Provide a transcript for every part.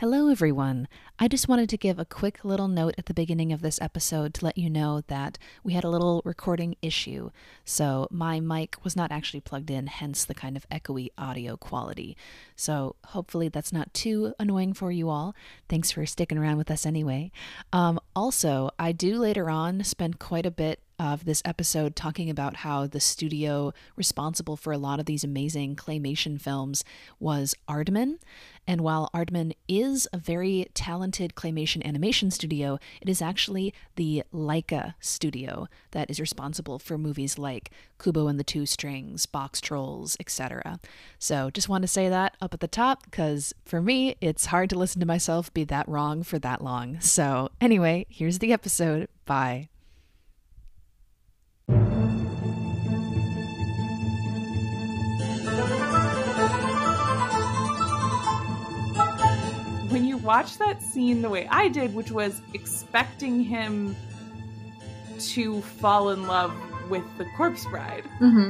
Hello, everyone. I just wanted to give a quick little note at the beginning of this episode to let you know that we had a little recording issue. So, my mic was not actually plugged in, hence the kind of echoey audio quality. So, hopefully, that's not too annoying for you all. Thanks for sticking around with us anyway. Um, also, I do later on spend quite a bit of this episode talking about how the studio responsible for a lot of these amazing claymation films was Aardman. And while Aardman is a very talented claymation animation studio, it is actually the Laika studio that is responsible for movies like Kubo and the Two Strings, Boxtrolls, etc. So just want to say that up at the top because for me, it's hard to listen to myself be that wrong for that long. So, anyway, here's the episode. Bye. Watch that scene the way I did, which was expecting him to fall in love with the corpse bride,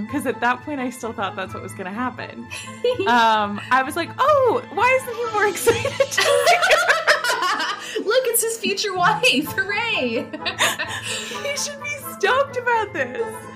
because at that point I still thought that's what was going to happen. um, I was like, oh, why isn't he more excited? to see her? Look, it's his future wife. Hooray! he should be stoked about this.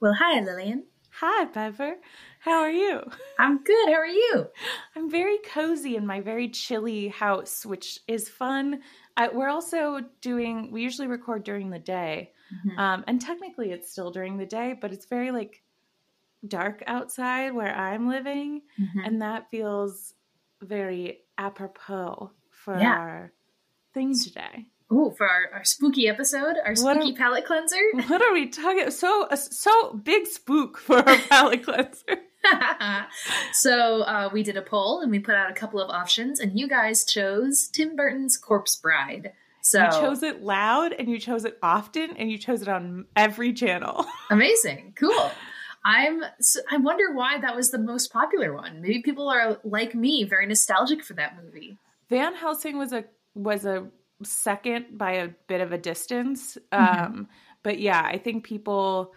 Well, hi, Lillian. Hi, Bever. How are you? I'm good. How are you? I'm very cozy in my very chilly house, which is fun. I, we're also doing, we usually record during the day. Mhm. Um, and technically it's still during the day, but it's very like dark outside where I'm living. Mhm. And that feels very apropos for Yeah. our thing today. Ooh, for our, our spooky episode, our spooky are- palate cleanser. What are we talking? So, so big spook for our palate cleanser. so uh, we did a poll and we put out a couple of options, and you guys chose Tim Burton's Corpse Bride. So You chose it loud and you chose it often and you chose it on every channel. amazing, cool. I'm. I wonder why that was the most popular one. Maybe people are like me, very nostalgic for that movie. Van Helsing was a was a second by a bit of a distance. Mhm. Um, but yeah, I think people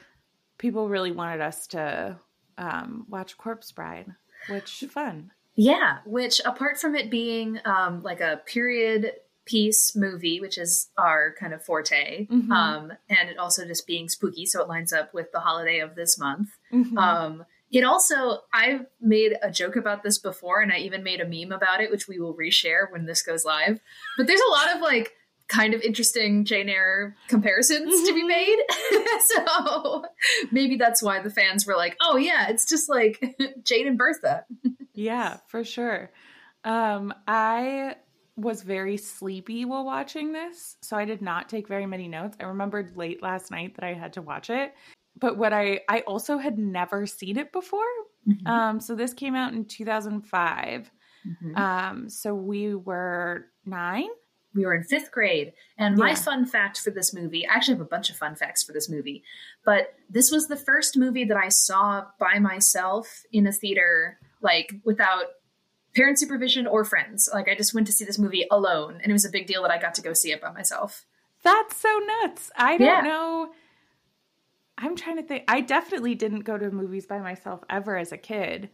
people really wanted us to um, watch Corpse Bride, which fun. Yeah, which apart from it being um, like a period piece movie, which is our kind of forte, Mhm. um, and it also just being spooky, so it lines up with the holiday of this month. Mhm. Um, it also, I've made a joke about this before, and I even made a meme about it, which we will reshare when this goes live. But there's a lot of like kind of interesting Jane Eyre comparisons to be Mhm. made. so maybe that's why the fans were like, oh, yeah, it's just like Jane and Bertha. yeah, for sure. Um, I was very sleepy while watching this, so I did not take very many notes. I remembered late last night that I had to watch it. But what I I also had never seen it before. Um, so this came out in 2005. Mhm. Um, so we were nine. we were in fifth grade. And my fun fact for this movie, I actually have a bunch of fun facts for this movie, but this was the first movie that I saw by myself in a theater, like without parent supervision or friends. Like I just went to see this movie alone, and it was a big deal that I got to go see it by myself. That's so nuts. I don't Yeah. know. I'm trying to think. I definitely didn't go to movies by myself ever as a kid.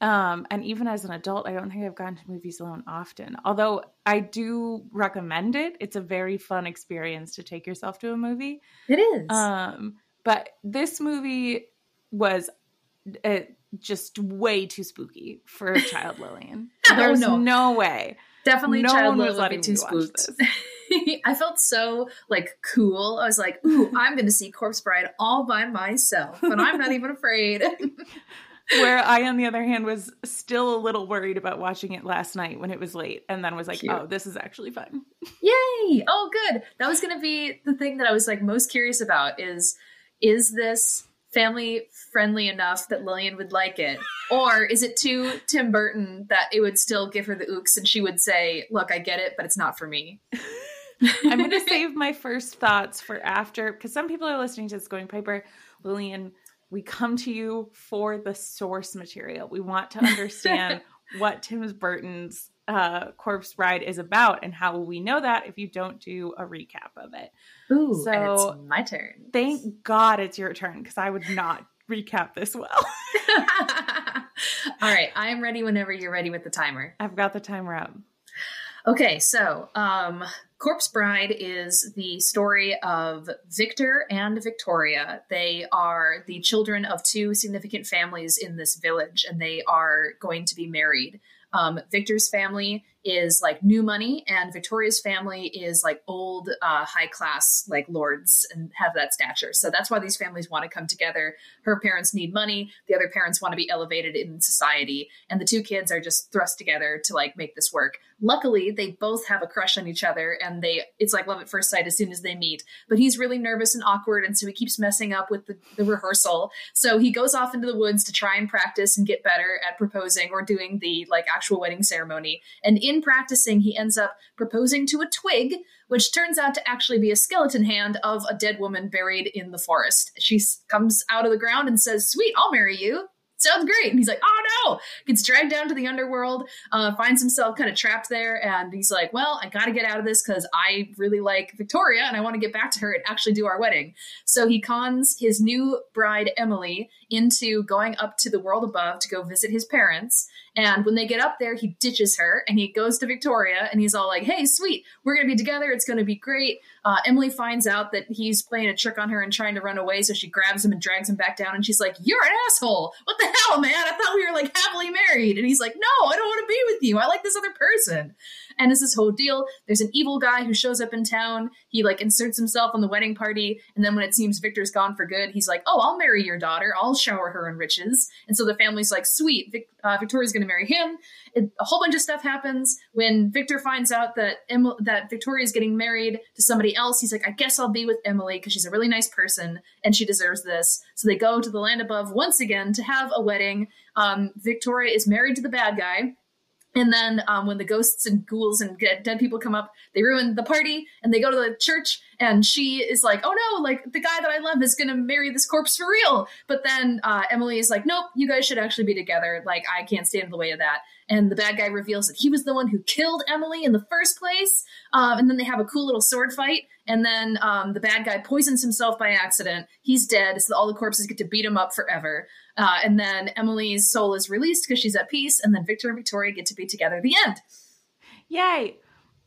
Um, and even as an adult, I don't think I've gone to movies alone often. Although I do recommend it. It's a very fun experience to take yourself to a movie. It is. Um, but this movie was uh, just way too spooky for a child Lillian. Oh, There's no. no. way. Definitely no child one was would be letting too me watch spooked. this. I felt so like cool. I was like, "Ooh, I'm going to see Corpse Bride all by myself, and I'm not even afraid." Where I, on the other hand, was still a little worried about watching it last night when it was late, and then was like, Cute. "Oh, this is actually fun." Yay! Oh, good. That was going to be the thing that I was like most curious about is is this family friendly enough that Lillian would like it, or is it too Tim Burton that it would still give her the ooks and she would say, "Look, I get it, but it's not for me." I'm going to save my first thoughts for after, because some people are listening to this going, "Piper, Lillian we come to you for the source material. We want to understand what Tim Burton's uh, Corpse Bride is about, and how will we know that if you don't do a recap of it? Ooh, so my turn. Thank God it's your turn because I would not recap this well. All right, I am ready whenever you're ready with the timer. I've got the timer up. Okay, so um, Corpse Bride is the story of Victor and Victoria. They are the children of two significant families in this village, and they are going to be married. Um, Victor's family is like new money, and Victoria's family is like old, uh, high class, like lords and have that stature. So that's why these families want to come together. Her parents need money, the other parents want to be elevated in society, and the two kids are just thrust together to like make this work. Luckily, they both have a crush on each other, and they it's like love at first sight as soon as they meet. But he's really nervous and awkward, and so he keeps messing up with the, the rehearsal. So he goes off into the woods to try and practice and get better at proposing or doing the like actual wedding ceremony. And in in practicing, he ends up proposing to a twig, which turns out to actually be a skeleton hand of a dead woman buried in the forest. She comes out of the ground and says, Sweet, I'll marry you sounds great. And he's like, oh no, gets dragged down to the underworld, uh, finds himself kind of trapped there. And he's like, well, I got to get out of this because I really like Victoria and I want to get back to her and actually do our wedding. So he cons his new bride, Emily, into going up to the world above to go visit his parents. And when they get up there, he ditches her and he goes to Victoria and he's all like, hey, sweet, we're going to be together. It's going to be great. Uh, Emily finds out that he's playing a trick on her and trying to run away. So she grabs him and drags him back down. And she's like, you're an asshole. What the hell, man? I thought we were like happily married. And he's like, no, I don't want to be with you. I like this other person. And it's this whole deal. There's an evil guy who shows up in town. He like inserts himself on the wedding party. And then when it seems Victor's gone for good, he's like, oh, I'll marry your daughter. I'll shower her in riches. And so the family's like, sweet, Vic- uh, Victoria's going to marry him. It, a whole bunch of stuff happens when Victor finds out that em- that Victoria is getting married to somebody else. He's like, I guess I'll be with Emily because she's a really nice person and she deserves this. So they go to the land above once again to have a wedding. Um, Victoria is married to the bad guy and then um, when the ghosts and ghouls and dead people come up, they ruin the party and they go to the church. And she is like, oh no, like the guy that I love is going to marry this corpse for real. But then uh, Emily is like, nope, you guys should actually be together. Like, I can't stand the way of that. And the bad guy reveals that he was the one who killed Emily in the first place. Um, and then they have a cool little sword fight. And then um, the bad guy poisons himself by accident. He's dead. So all the corpses get to beat him up forever. Uh, and then Emily's soul is released because she's at peace, and then Victor and Victoria get to be together. The end. Yay!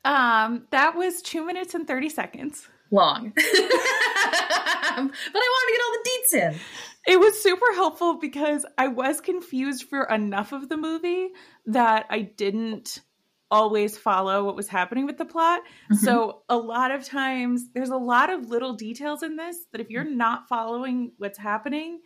Um, that was two minutes and thirty seconds long, but I wanted to get all the deets in. It was super helpful because I was confused for enough of the movie that I didn't always follow what was happening with the plot. Mm-hmm. So a lot of times there's a lot of little details in this that if you're not following what's happening,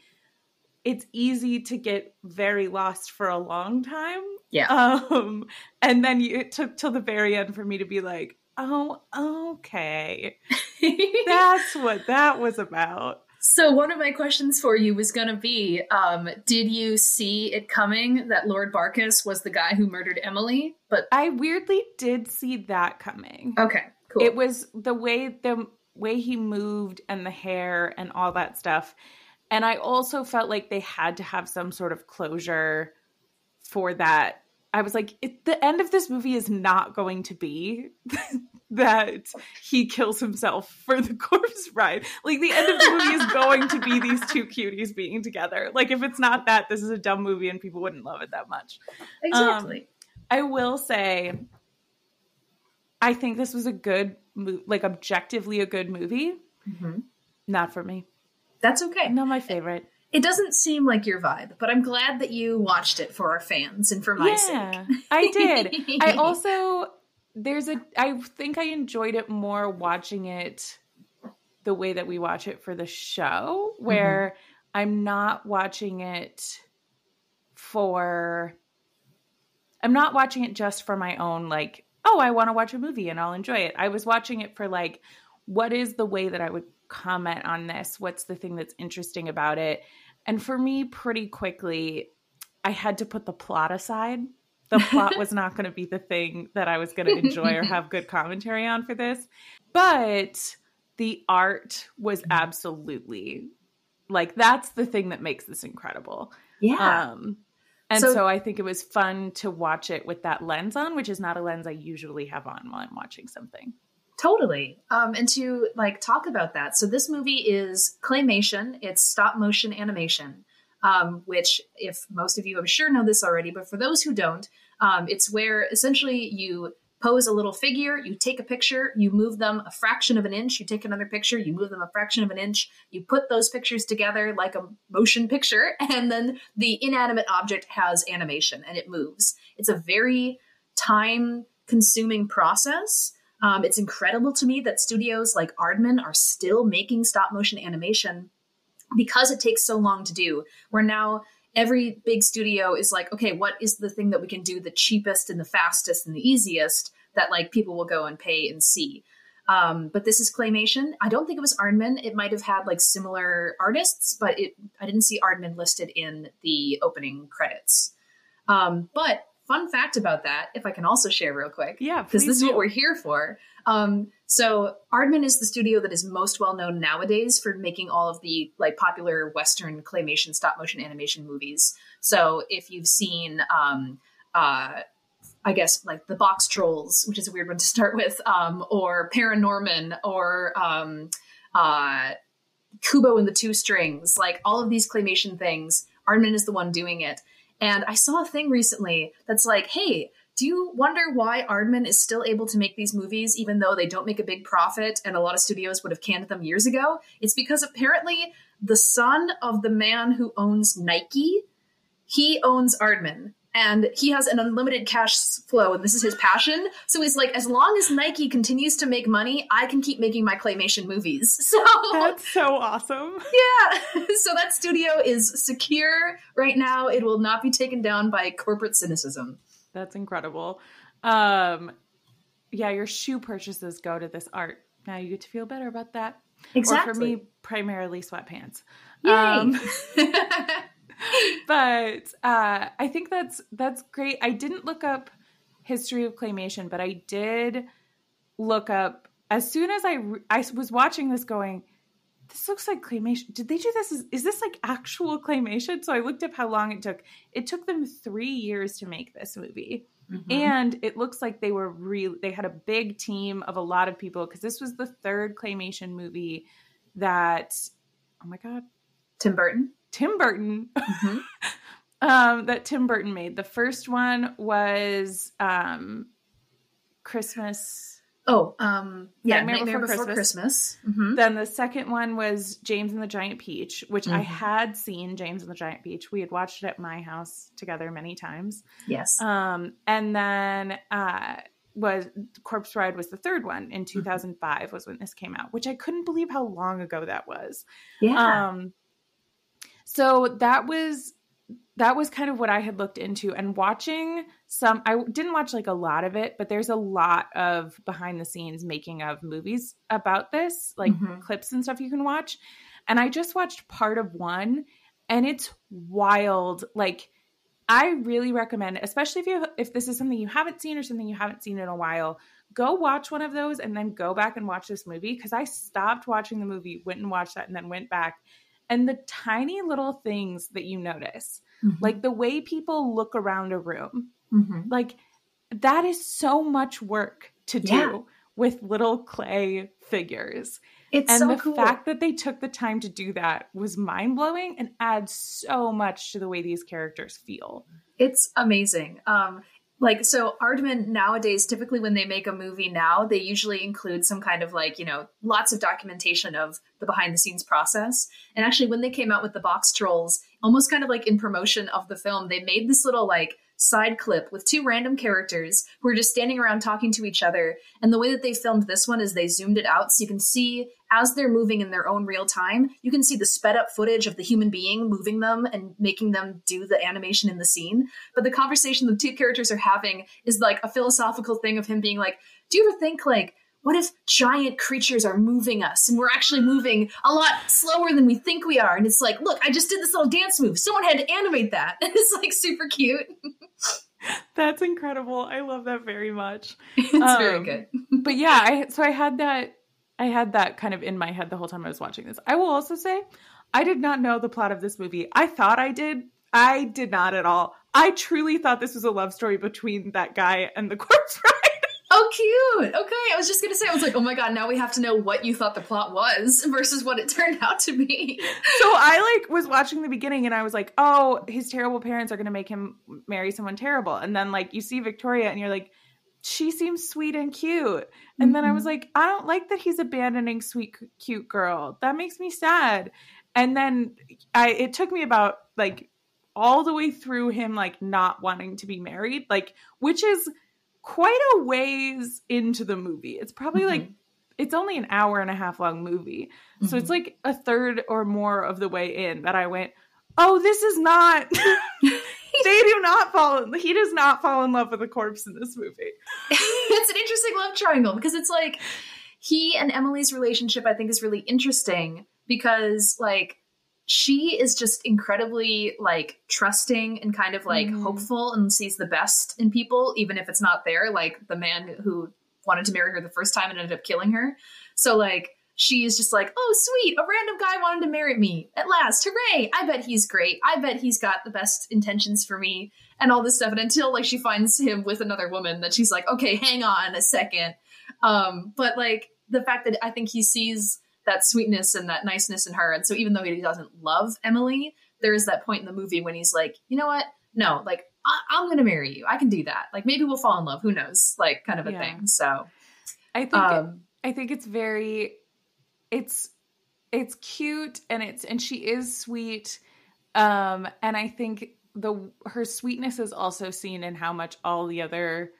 it's easy to get very lost for a long time. Yeah. Um, and then you, it took till the very end for me to be like, oh, okay. That's what that was about. So one of my questions for you was going to be, um, did you see it coming that Lord Barkis was the guy who murdered Emily? But I weirdly did see that coming. Okay, cool. It was the way the way he moved and the hair and all that stuff and I also felt like they had to have some sort of closure for that. I was like, it, the end of this movie is not going to be that he kills himself for the corpse bride. Like the end of the movie is going to be these two cuties being together. Like if it's not that, this is a dumb movie and people wouldn't love it that much. Exactly. Um, I will say, I think this was a good, mo- like objectively a good movie. Mm-hmm. Not for me. That's okay. Not my favorite. It doesn't seem like your vibe, but I'm glad that you watched it for our fans and for my yeah, sake. I did. I also there's a I think I enjoyed it more watching it the way that we watch it for the show where mm-hmm. I'm not watching it for I'm not watching it just for my own like oh I want to watch a movie and I'll enjoy it. I was watching it for like what is the way that I would comment on this? What's the thing that's interesting about it? And for me, pretty quickly, I had to put the plot aside. The plot was not going to be the thing that I was going to enjoy or have good commentary on for this. But the art was absolutely like that's the thing that makes this incredible. Yeah. Um, and so, so, I think it was fun to watch it with that lens on, which is not a lens I usually have on while I'm watching something. Totally. Um, and to like talk about that. So this movie is claymation. It's stop motion animation, um, which if most of you I'm sure know this already, but for those who don't, um, it's where essentially you pose a little figure, you take a picture, you move them a fraction of an inch, you take another picture, you move them a fraction of an inch, you put those pictures together like a motion picture, and then the inanimate object has animation and it moves. It's a very time consuming process. Um, it's incredible to me that studios like Aardman are still making stop motion animation because it takes so long to do. We're now every big studio is like, okay, what is the thing that we can do the cheapest and the fastest and the easiest that like people will go and pay and see. Um, but this is claymation. I don't think it was Aardman. It might have had like similar artists, but it I didn't see Aardman listed in the opening credits. Um, but fun fact about that, if I can also share real quick, yeah, because this do. is what we're here for. Um, so Aardman is the studio that is most well known nowadays for making all of the like popular Western claymation stop motion animation movies. So if you've seen, um, uh, I guess like the Boxtrolls, which is a weird one to start with, um, or Paranorman, or um, uh, Kubo and the Two Strings, like all of these claymation things, Aardman is the one doing it. And I saw a thing recently that's like, hey, do you wonder why Aardman is still able to make these movies even though they don't make a big profit and a lot of studios would have canned them years ago? It's because apparently the son of the man who owns Nike, he owns Aardman and he has an unlimited cash flow and this is his passion. So he's like as long as nike continues to make money i can keep making my claymation movies. So that's so awesome. Yeah. So that studio is secure right now. It will not be taken down by corporate cynicism that's incredible. Um, yeah, your shoe purchases go to this art. Now you get to feel better about that. Exactly. Or for me, primarily sweatpants. Yay. Um, but uh, I think that's that's great. I didn't look up history of claymation, but I did look up as soon as I I was watching this going this looks like claymation. Did they do this? Is, is this like actual claymation? So I looked up how long it took. It took them three years to make this movie. Mm-hmm. And it looks like they were really, they had a big team of a lot of people because this was the third claymation movie that, oh my God. Tim Burton? Tim Burton. Mm-hmm. um, that Tim Burton made. The first one was um, Christmas Oh, um, yeah, Nightmare, Nightmare Before, Before, Christmas. Christmas. Mm-hmm. Then the second one was James and the Giant Peach, which mm-hmm. I had seen James and the Giant Peach. We had watched it at my house together many times. Yes. Um, and then uh, was Corpse Bride was the third one in 2005 mm-hmm. was when this came out, which I couldn't believe how long ago that was. Yeah. Um, so that was that was kind of what I had looked into and watching some I didn't watch like a lot of it, but there's a lot of behind the scenes making of movies about this, like mm-hmm. clips and stuff you can watch. And I just watched part of one and it's wild. Like I really recommend, especially if you if this is something you haven't seen or something you haven't seen in a while, go watch one of those and then go back and watch this movie because I stopped watching the movie, went and watched that and then went back and the tiny little things that you notice mm-hmm. like the way people look around a room mm-hmm. like that is so much work to do yeah. with little clay figures it's and so the cool. fact that they took the time to do that was mind-blowing and adds so much to the way these characters feel it's amazing um like so Aardman nowadays typically when they make a movie now they usually include some kind of like you know lots of documentation of the behind the scenes process. And actually when they came out with the Boxtrolls almost kind of like in promotion of the film they made this little like side clip with two random characters who are just standing around talking to each other. And the way that they filmed this one is they zoomed it out so you can see as they're moving in their own real time, you can see the sped up footage of the human being moving them and making them do the animation in the scene. But the conversation the two characters are having is like a philosophical thing of him being like, Do you ever think like what if giant creatures are moving us and we're actually moving a lot slower than we think we are? And it's like, look, I just did this little dance move. Someone had to animate that. And it's like super cute. That's incredible. I love that very much. It's um, very good. but yeah, I so I had that I had that kind of in my head the whole time I was watching this. I will also say I did not know the plot of this movie. I thought I did. I did not at all. I truly thought this was a love story between that guy and the corpse bride. Cute. Okay, I was just gonna say, I was like, oh my god, now we have to know what you thought the plot was versus what it turned out to be. so I like was watching the beginning and I was like, oh, his terrible parents are gonna make him marry someone terrible, and then like you see Victoria and you're like, she seems sweet and cute, and mm-hmm. then I was like, I don't like that he's abandoning sweet cute girl. That makes me sad. And then I it took me about like all the way through him like not wanting to be married, like which is quite a ways into the movie. It's probably mm-hmm. like it's only an hour and a half long movie. Mm-hmm. So it's mm-hmm. like a third or more of the way in that I went, "Oh, this is not They do not fall in, he does not fall in love with a corpse in this movie." it's an interesting love triangle because it's like he and Emily's relationship I think is really interesting because like she is just incredibly like trusting and kind of like mm. hopeful and sees the best in people even if it's not there. Like the man who wanted to marry her the first time and ended up killing her. So like she is just like oh sweet a random guy wanted to marry me at last. Hooray! I bet he's great. I bet he's got the best intentions for me and all this stuff. And until like she finds him with another woman that she's like okay hang on a second. Um but like the fact that i think he sees that sweetness and that niceness in her. And so even though he doesn't love Emily, there is that point in the movie when he's like, you know what? No, like I- am going to marry you. I can do that. Like maybe we'll fall in love. Who knows? Like kind of a yeah. thing. So I think um, it, I think it's very it's it's cute and it's and she is sweet. Um and I think the her sweetness is also seen in how much all the other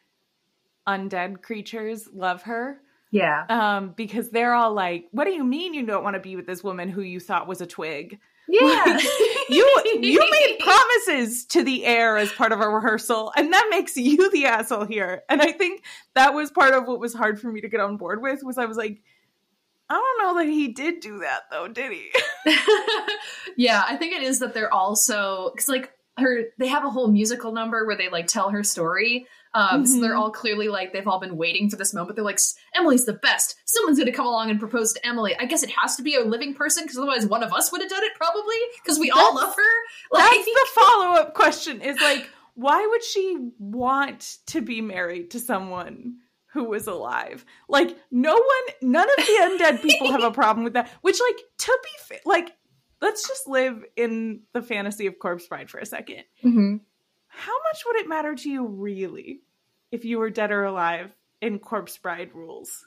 undead creatures love her. Yeah. Um, because they're all like, "What do you mean you don't want to be with this woman who you thought was a twig?" Yeah. Like, you you made promises to the air as part of a rehearsal, and that makes you the asshole here. And I think that was part of what was hard for me to get on board with. Was I was like, I don't know that he did do that though, did he? yeah, I think it is that they're also because like her they have a whole musical number where they like tell her story um, mm-hmm. So they're mm-hmm. all clearly like they've all been waiting for this moment. They're like, Emily's the best. Someone's going to come along and propose to Emily. I guess it has to be a living person because otherwise one of us would have done it probably because we that's, all love her. Like, that's the follow up question: is like, why would she want to be married to someone? who was alive. Like no one, none of the undead people have a problem with that. Which, like, to be fa- like, let's just live in the fantasy of Corpse Bride for a 2nd mm-hmm how much would it matter to you really if you were dead or alive in corpse bride rules?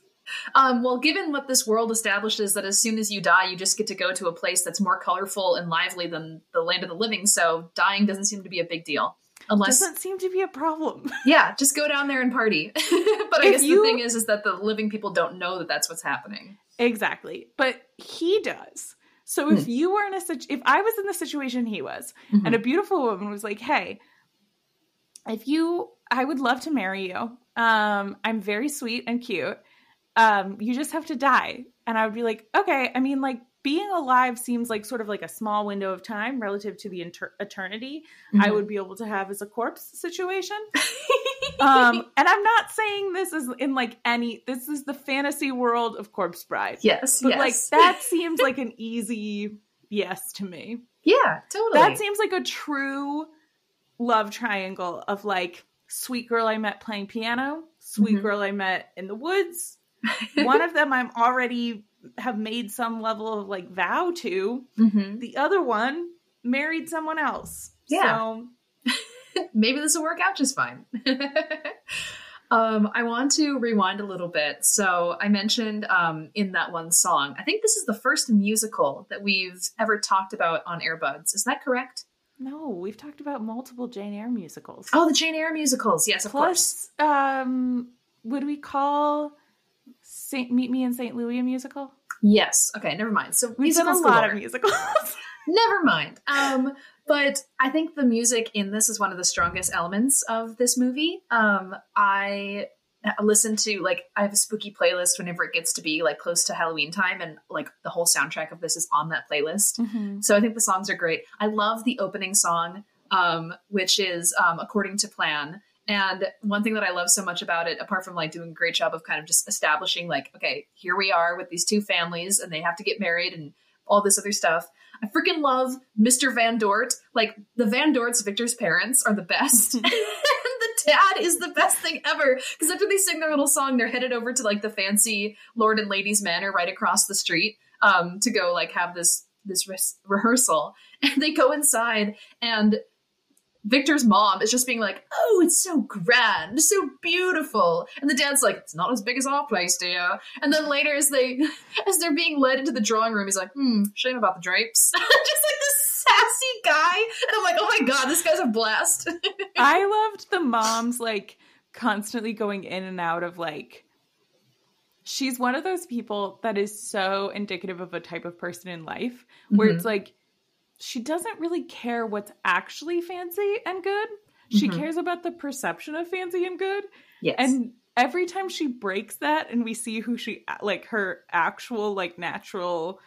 Um, well, given what this world establishes, that as soon as you die, you just get to go to a place that's more colorful and lively than the land of the living. So dying doesn't seem to be a big deal. Unless doesn't seem to be a problem. yeah, just go down there and party. but I if guess you, the thing is, is that the living people don't know that that's what's happening. Exactly, but he does. So if mm. you were in a if I was in the situation he was, mm-hmm. and a beautiful woman was like, "Hey, if you I would love to marry you. Um, I'm very sweet and cute. Um, you just have to die. And I would be like, okay. I mean, like being alive seems like sort of like a small window of time relative to the inter- eternity mm-hmm. I would be able to have as a corpse situation. um, and I'm not saying this is in like any. This is the fantasy world of Corpse Bride. Yes, but yes. like that seems like an easy yes to me. Yeah, totally. That seems like a true love triangle of like sweet girl I met playing piano, sweet mm-hmm. girl I met in the woods. One of them I'm already have made some level of like vow to. Mm-hmm. The other one married someone else. Yeah. So maybe this will work out just fine. um, I want to rewind a little bit. So I mentioned um, in that one song, I think this is the first musical that we've ever talked about on Airbuds. Is that correct? No, we've talked about multiple Jane Eyre musicals. Oh, the Jane Eyre musicals. Yes, of Plus, course. Um, would we call Saint Meet Me in St. Louis a musical? Yes. Okay, never mind. So we've done a lot of musicals. never mind. Um, but I think the music in this is one of the strongest elements of this movie. Um, I listen to like I have a spooky playlist whenever it gets to be like close to Halloween time, and like the whole soundtrack of this is on that playlist. Mm-hmm. So I think the songs are great. I love the opening song, um, which is um, "According to Plan." And one thing that I love so much about it, apart from like doing a great job of kind of just establishing like, okay, here we are with these two families, and they have to get married, and all this other stuff. I freaking love Mr. Van Dort. Like the Van Dorts, Victor's parents, are the best. dad is the best thing ever. Because after they sing their little song, they're headed over to like the fancy Lord and Ladies Manor right across the street um, to go like have this this re- rehearsal. And they go inside and Victor's mom is just being like, "Oh, it's so grand, so beautiful," and the dad's like, "It's not as big as our place, dear." And then later, as they as they're being led into the drawing room, he's like, "Hmm, shame about the drapes." just like this sassy guy, and I'm like, "Oh my god, this guy's a blast." I loved the moms like constantly going in and out of like. She's one of those people that is so indicative of a type of person in life where mm-hmm. it's like she doesn't really care what's actually fancy and good. She mm-hmm. cares about the perception of fancy and good. Yes. And every time she breaks that and we see who she like her actual like natural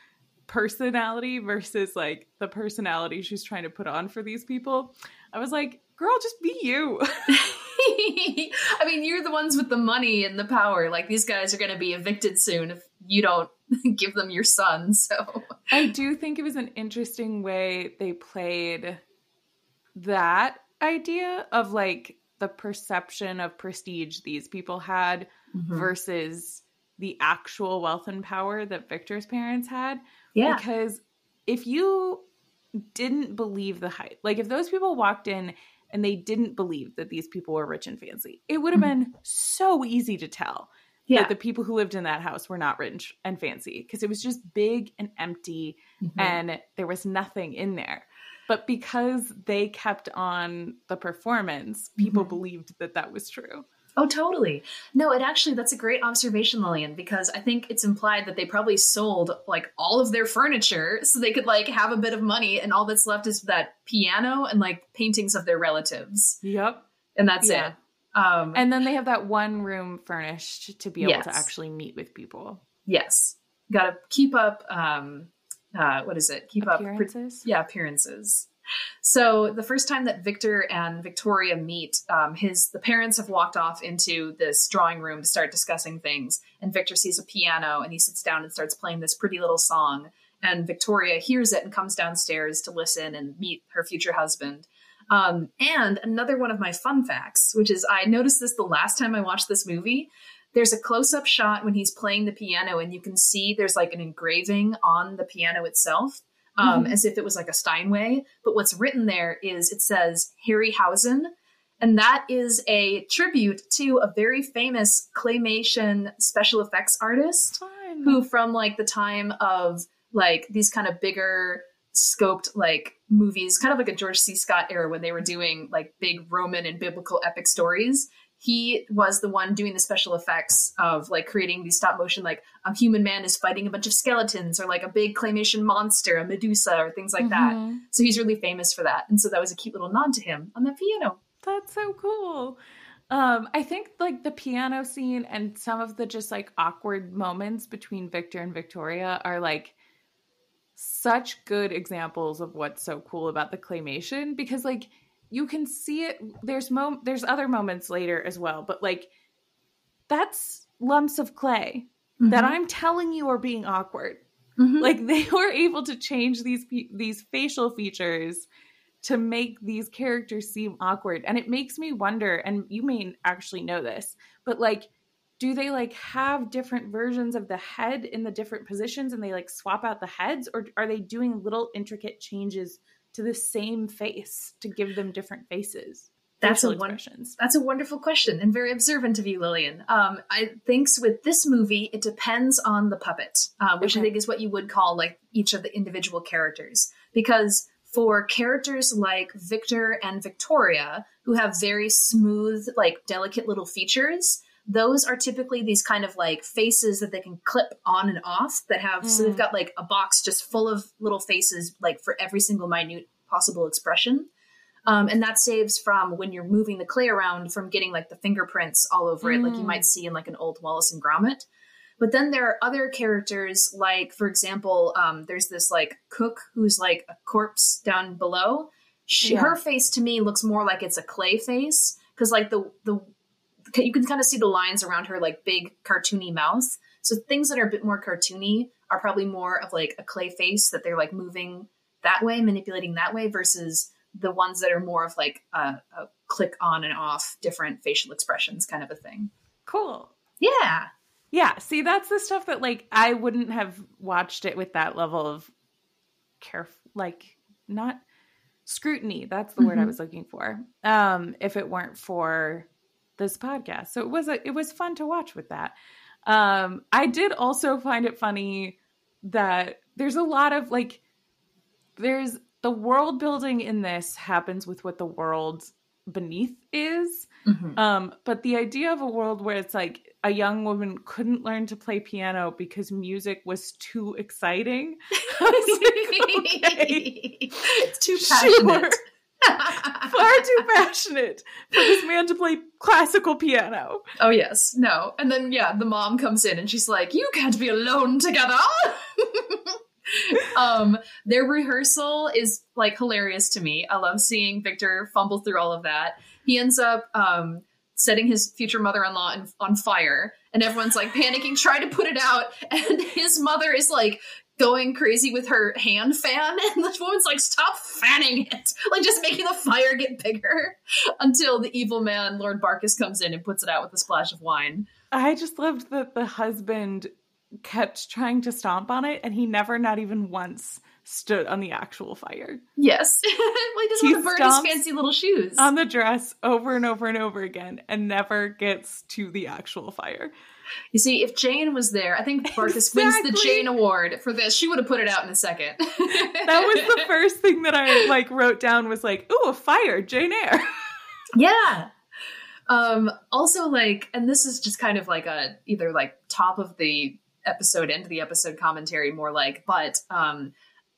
personality versus like the personality she's trying to put on for these people, I was like, girl, just be you. I mean, you're the ones with the money and the power. Like these guys are going to be evicted soon if you don't give them your son. So I do think it was an interesting way they played that idea of like the perception of prestige these people had mm-hmm. versus the actual wealth and power that Victor's parents had. Yeah. Because if you didn't believe the hype, like if those people walked in and they didn't believe that these people were rich and fancy, it would have mm-hmm. been so easy to tell yeah. that the people who lived in that house were not rich and fancy because it was just big and empty mm-hmm. and there was nothing in there. But because they kept on the performance, people mm-hmm. believed that that was true. Oh, totally. No, it actually, that's a great observation, Lillian, because I think it's implied that they probably sold like all of their furniture so they could like have a bit of money and all that's left is that piano and like paintings of their relatives. Yep. And that's yeah. it. Um, and then they have that one room furnished to be able yes. to actually meet with people. Yes. Got to keep up, um, uh, what is it? Keep appearances? up. Yeah, appearances. So the first time that Victor and Victoria meet, um, his the parents have walked off into this drawing room to start discussing things, and Victor sees a piano and he sits down and starts playing this pretty little song. And Victoria hears it and comes downstairs to listen and meet her future husband. Um, and another one of my fun facts, which is I noticed this the last time I watched this movie. There's a close up shot when he's playing the piano, and you can see there's like an engraving on the piano itself um, mm-hmm. as if it was like a Steinway. But what's written there is it says Harryhausen. And that is a tribute to a very famous claymation special effects artist who, from like the time of like these kind of bigger scoped like movies, kind of like a George C. Scott era when they were doing like big Roman and biblical epic stories he was the one doing the special effects of like creating these stop motion like a human man is fighting a bunch of skeletons or like a big claymation monster a medusa or things like mm-hmm. that so he's really famous for that. And so that was a cute little nod to him on the piano. That's so cool. Um i think like the piano scene and some of the just like awkward moments between victor and victoria are like such good examples of what's so cool about the claymation because like you can see it there's mo there's other moments later as well but like that's lumps of clay mm-hmm. that i'm telling you are being awkward mm-hmm. like they were able to change these these facial features to make these characters seem awkward and it makes me wonder and you may actually know this but like do they like have different versions of the head in the different positions and they like swap out the heads or are they doing little intricate changes to the same face to give them different faces? That's a one, that's a wonderful question and very observant of you, Lillian. Um, I think with this movie, it depends on the puppet, uh, which okay. I think is what you would call like each of the individual characters. Because for characters like Victor and Victoria, who have very smooth, like delicate little features, those are typically these kind of like faces that they can clip on and off that have mm. so they've mm. got like a box just full of little faces like for every single minute possible expression um, and that saves from when you're moving the clay around from getting like the fingerprints all over mm. it like you might mm. see in like an old wallace and gromit but then there are other characters like for example um, there's this like cook who's like a corpse down below she, yeah. her face to me looks more like it's a clay face because like the the you can kind of see the lines around her like big cartoony mouth. So things that are a bit more cartoony are probably more of like a clay face that they're like moving that way, manipulating that way, versus the ones that are more of like a, a click on and off different facial expressions kind of a thing. Cool. Yeah. Yeah. See, that's the stuff that like I wouldn't have watched it with that level of care, like not scrutiny. That's the mm-hmm. word I mm-hmm. was looking for. Um, if it weren't for this podcast, so it was a, it was fun to watch with that. Um, I did also find it funny that there's a lot of like, there's the world building in this happens with what the world beneath is. Mm-hmm. Um, but the idea of a world where it's like a young woman couldn't learn to play piano because music was too exciting. like, okay, it's too passionate. Sure. Far too passionate for this man to play classical piano. Oh yes, no. And then yeah, the mom comes in and she's like, "You can't be alone together." um, their rehearsal is like hilarious to me. I love seeing Victor fumble through all of that. He ends up um, setting his future mother-in-law in, on fire, and everyone's like panicking, trying to put it out. And his mother is like going crazy with her hand fan, and the woman's like, "Stop fanning it!" Like just making the fire get bigger until the evil man Lord Barkis comes in and puts it out with a splash of wine. I just loved that the husband kept trying to stomp on it and he never not even once stood on the actual fire. Yes. well, he doesn't he want to burn his fancy little shoes. On the dress over and over and over again and never gets to the actual fire. You see, if Jane was there, I think Barkis exactly. wins the Jane Award for this. She would have put it out in a second. that was the first thing that I like wrote down was like, "Ooh, a fire, Jane Eyre." yeah. Um also like and this is just kind of like a either like top of the episode into the episode commentary more like but um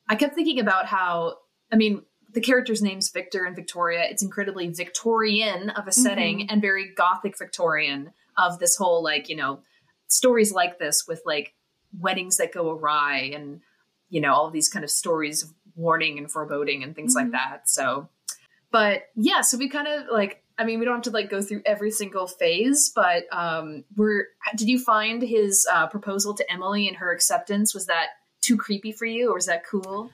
i kept thinking about how i mean the character's name's victor and victoria it's incredibly victorian of a setting mm-hmm. and very gothic victorian of this whole like you know stories like this with like weddings that go awry and you know all these kind of stories of warning and foreboding and things mm-hmm. like that so but yeah so we kind of like I mean, we don't have to like go through every single phase, but um, we're. Did you find his uh, proposal to Emily and her acceptance was that too creepy for you, or was that cool?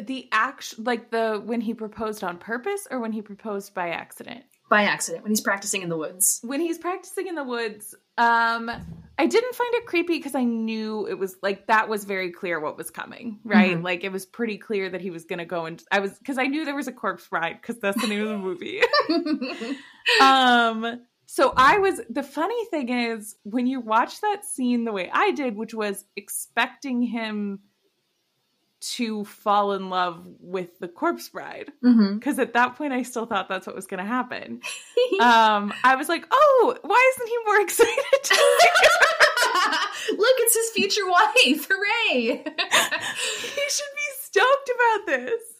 The act, like the when he proposed on purpose, or when he proposed by accident by accident when he's practicing in the woods. When he's practicing in the woods, um I didn't find it creepy because I knew it was like that was very clear what was coming, right? Mm-hmm. Like it was pretty clear that he was going to go and I was cuz I knew there was a Corpse Bride cuz that's the name of the movie. um so I was the funny thing is when you watch that scene the way I did, which was expecting him to fall in love with the corpse bride. Because mm-hmm. at that point i still thought that's what was going to happen. Um i was like oh why isn't he more excited look it's his future wife. Hooray! He should be stoked about this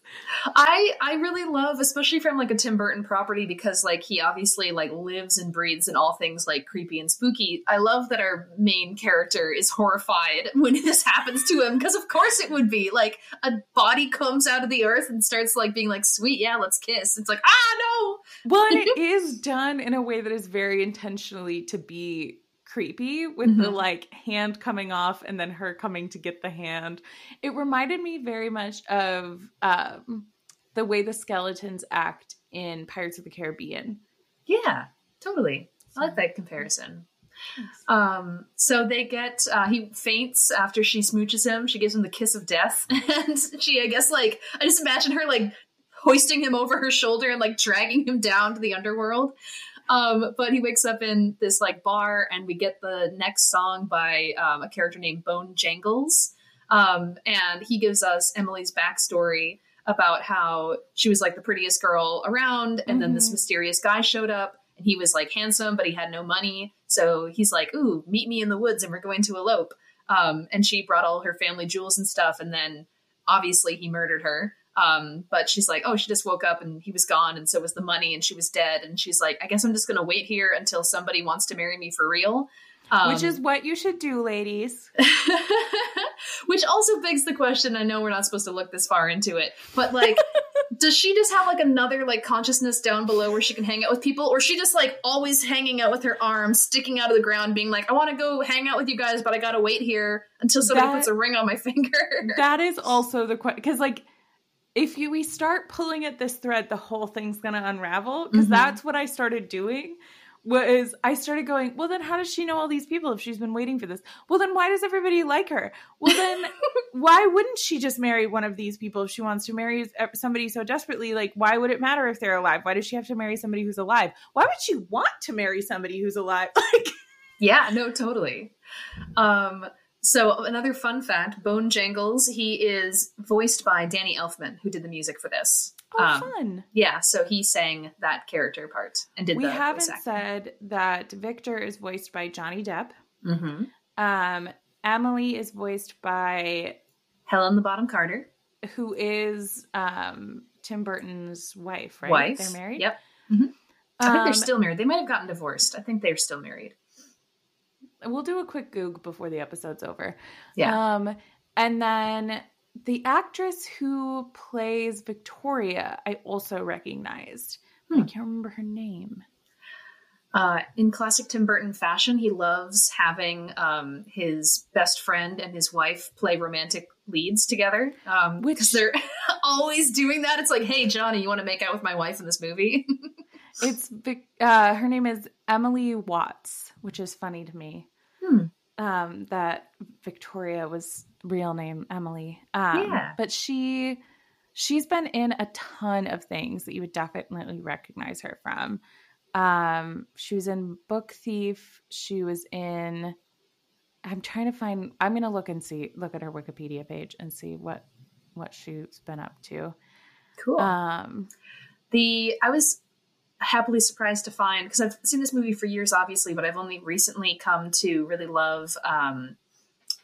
I I really love, especially from like a Tim Burton property, because like he obviously like lives and breathes in all things like creepy and spooky. I love that our main character is horrified when this happens to him, because of course it would be like a body comes out of the earth and starts like being like, "Sweet, yeah, let's kiss." It's like, ah, no. Well, and it is done in a way that is very intentionally to be creepy with mm-hmm. the like hand coming off and then her coming to get the hand. It reminded me very much of um, the way the skeletons act in Pirates of the Caribbean. Yeah, totally. I like that comparison. Um, so they get uh, he faints after she smooches him. She gives him the kiss of death, and she, I guess, like I just imagine her like hoisting him over her shoulder and like dragging him down to the underworld. Um, but he wakes up in this like bar, and we get the next song by um, a character named Bonejangles. Um, and he gives us Emily's backstory about how she was like the prettiest girl around, and mm-hmm. then this mm-hmm. mysterious guy showed up, and he was like handsome, but he had no money. So he's like, "Ooh, meet me in the woods, and we're going to elope." Um, and she brought all her family jewels and stuff, and then obviously he murdered her. Um, but she's like, oh, she just woke up and he was gone, and so was the money, and she was dead. And she's like, I guess I'm just gonna wait here until somebody wants to marry me for real. Um, Which is what you should do, ladies. Which also begs the question I know we're not supposed to look this far into it, but like, does she just have like another like consciousness down below where she can hang out with people or she just like always hanging out with her arms sticking out of the ground being like i want to go hang out with you guys but i gotta wait here until somebody that, puts a ring on my finger that is also the question because like if you we start pulling at this thread the whole thing's gonna unravel because mm-hmm. that's what i started doing was I started going, well, then how does she know all these people if she's been waiting for this? Well, then why does everybody like her? Well, then why wouldn't she just marry one of these people if she wants to marry somebody so desperately? Like, why would it matter if they're alive? Why does she have to marry somebody who's alive? Why would she want to marry somebody who's alive? Like, yeah, no, totally. Um, so another fun fact: Bonejangles. He is voiced by Danny Elfman, who did the music for this. Oh, um, fun! Yeah, so he sang that character part and did. We haven't said that Victor is voiced by Johnny Depp. Mm-hmm. Um, Emily is voiced by Helena Bonham Carter, who is um, Tim Burton's wife. Right? Wife. They're married. Yep. Mm-hmm. I think they're um, still married. They might have gotten divorced. I think they're still married. We'll do a quick goog before the episode's over. Yeah. Um, and then the actress who plays Victoria, I also recognized. Hmm. I can't remember her name. Uh, in classic Tim Burton fashion, he loves having um, his best friend and his wife play romantic leads together. Um, Which they're always doing that. It's like, hey, Johnny, you want to make out with my wife in this movie? it's uh, her name is Emily Watson, which is funny to me. Hmm. Um, that Victoria was real name Emily. Um, yeah. But she she's been in a ton of things that you would definitely recognize her from. Um, she was in Book Thief. She was in. I'm trying to find. I'm gonna look and see. Look at her Wikipedia page and see what what she's been up to. Cool. Um, the I was happily surprised to find because I've seen this movie for years, obviously, but I've only recently come to really love. Um,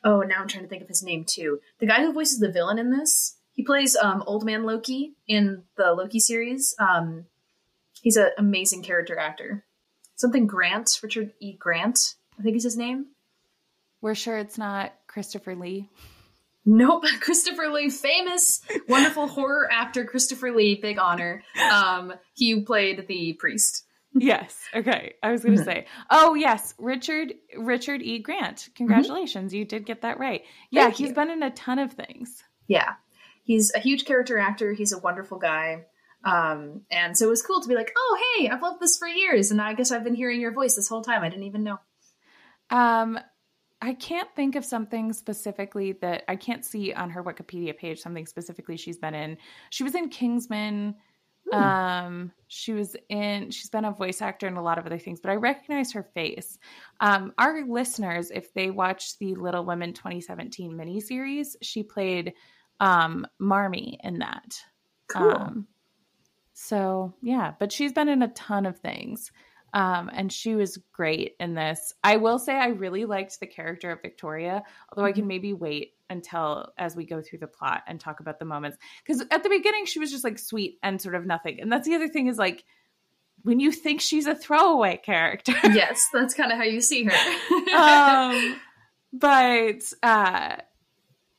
oh, now I'm trying to think of his name too. The guy who voices the villain in this, he plays um, Old Man Loki in the Loki series. Um, he's an amazing character actor. Something Grant, Richard E. Grant, I think is his name. We're sure it's not Christopher Lee. Nope, Christopher Lee, famous, wonderful horror actor Christopher Lee, big honor. Um, he played the priest. Yes. Okay. I was going to mm-hmm. say. Oh, yes, Richard Richard E. Grant. Congratulations, mm-hmm. you did get that right. Yeah, Thank he's you. been in a ton of things. Yeah, he's a huge character actor. He's a wonderful guy. Um, and so it was cool to be like, oh, hey, I've loved this for years, and I guess I've been hearing your voice this whole time. I didn't even know. Um, I can't think of something specifically that I can't see on her Wikipedia page, something specifically she's been in. She was in Kingsman. Hmm. Um, she was in, she's been a voice actor and a lot of other things, but I recognize her face. Um, our listeners, if they watched the Little Women 2017 miniseries, she played um, Marmee in that. Cool. Um, so yeah, but she's been in a ton of things. Um, and she was great in this. I will say I really liked the character of Victoria, although mm-hmm. I can mm-hmm. maybe wait until as we go through the plot and talk about the moments. Because at the beginning she was just like sweet and sort of nothing. And that's the other thing is like when you think she's a throwaway character. yes, that's kind of how you see her. um, but uh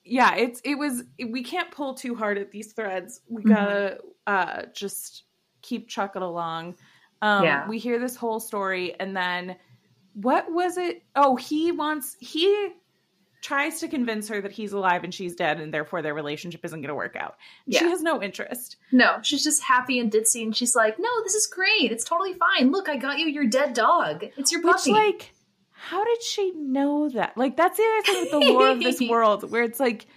yeah, it's it was we can't pull too hard at these threads. We mm-hmm. gotta mm-hmm. uh just keep chucking along. Um, yeah. We hear this whole story, and then what was it? Oh, he wants, he tries to convince her that he's alive and she's dead, and therefore their relationship isn't going to work out. Yeah. She has no interest. No, she's just happy and ditzy, and she's like, no, this is great. It's totally fine. Look, I got you your dead dog. It's your puppy. Which, like, how did she know that? Like, that's the other thing with the lore of this world, where it's like,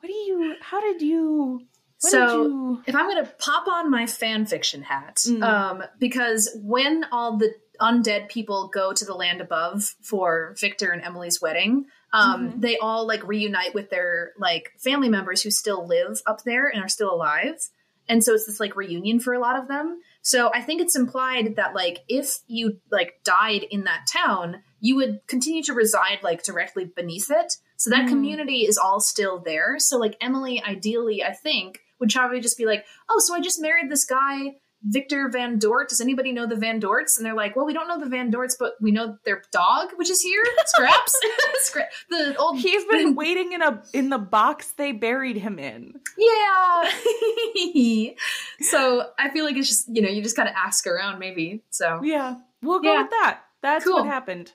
what do you, how did you so you... if I'm going to pop on my fan fiction hat, mm. um, because when all the undead people go to the land above for Victor and Emily's wedding, um, mm-hmm. they all like reunite with their like family members who still live up there and are still alive. And so it's this like reunion for a lot of them. So I think it's implied that like if you like died in that town, you would continue to reside like directly beneath it. So that mm. community is all still there. So like Emily, ideally, I think would probably just be like, oh, so I just married this guy Victor Van Dort. Does anybody know the Van Dorts? And they're like, well, we don't know the Van Dorts, but we know their dog, which is here, Scraps. Scra- the old. He's been waiting in a in the box they buried him in. Yeah. so I feel like it's just you know you just of ask around maybe. So yeah, we'll go Yeah. with that. That's Cool. what happened.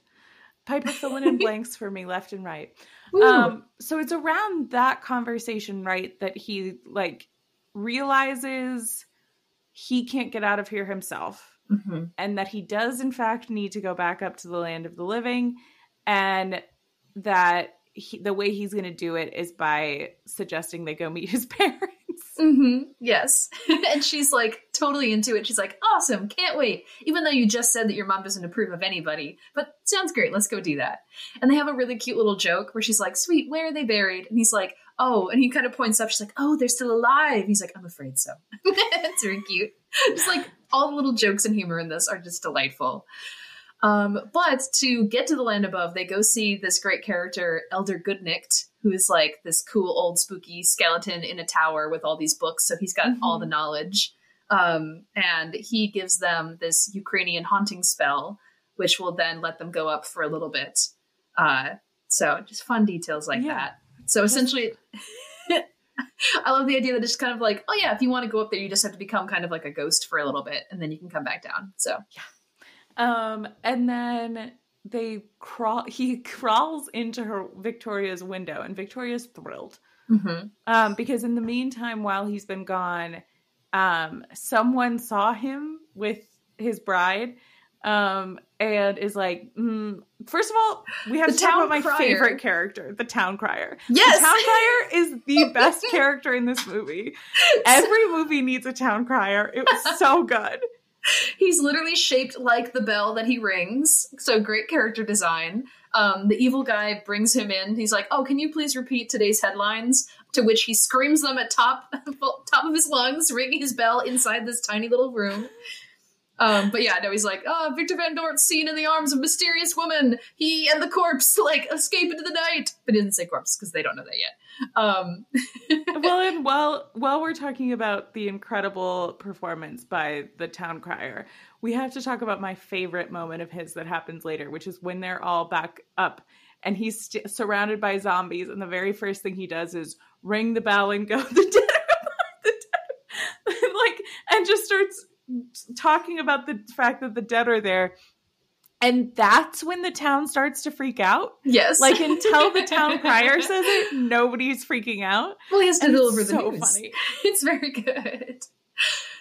Piper filling in blanks for me left and right. Um, so it's around that conversation, right, that he like realizes he can't get out of here himself Mhm. and that he does in fact need to go back up to the land of the living and that he, the way he's going to do it is by suggesting they go meet his parents. Mm-hmm. Yes. and she's like totally into it. She's like, awesome, can't wait. Even though you just said that your mom doesn't approve of anybody, but sounds great. Let's go do that. And they have a really cute little joke where she's like, sweet, where are they buried? And he's like, oh, and he kind of points up. She's like, oh, they're still alive. He's like, I'm afraid so. it's very cute. Just like all the little jokes and humor in this are just delightful. Um, but to get to the land above, they go see this great character, Elder Gutknecht, who is like this cool old spooky skeleton in a tower with all these books. So he's got all the knowledge. Um, and he gives them this Ukrainian haunting spell, which will then let them go up for a little bit. Uh, so just fun details like Yeah. that. So essentially, I love the idea that it's kind of like, oh yeah, if you want to go up there, you just have to become kind of like a ghost for a little bit, and then you can come back down. So yeah, Um, and then they crawl. He crawls into her Victoria's window, and Victoria's thrilled. mhm. Um, because in the meantime, while he's been gone, um, someone saw him with his bride, um, and is like, mm, first of all, we have The to talk about my crier. favorite character, the town crier. yes, The town crier is the best character in this movie. Every movie needs a town crier. It was so good. He's literally shaped like the bell that he rings. So great character design. Um, the evil guy brings him in. He's like, "Oh, can you please repeat today's headlines?" To which he screams them at top top of his lungs, ringing his bell inside this tiny little room. Um, but yeah, no, he's like, "Oh, Victor Van Dort seen in the arms of mysterious woman. He and the corpse like escape into the night." But he didn't say corpse because they don't know that yet. Um, well, and while while we're talking about the incredible performance by the town crier, we have to talk about my favorite moment of his that happens later, which is when they're all back up and he's st- surrounded by zombies, and the very first thing he does is ring the bell and go, "The dead the dead," like, and just starts talking about the fact that the dead are there. And that's when the town starts to freak out. yes, Like until the town crier says it, nobody's freaking out. well, he has to And deliver it's the so news. funny. it's very good.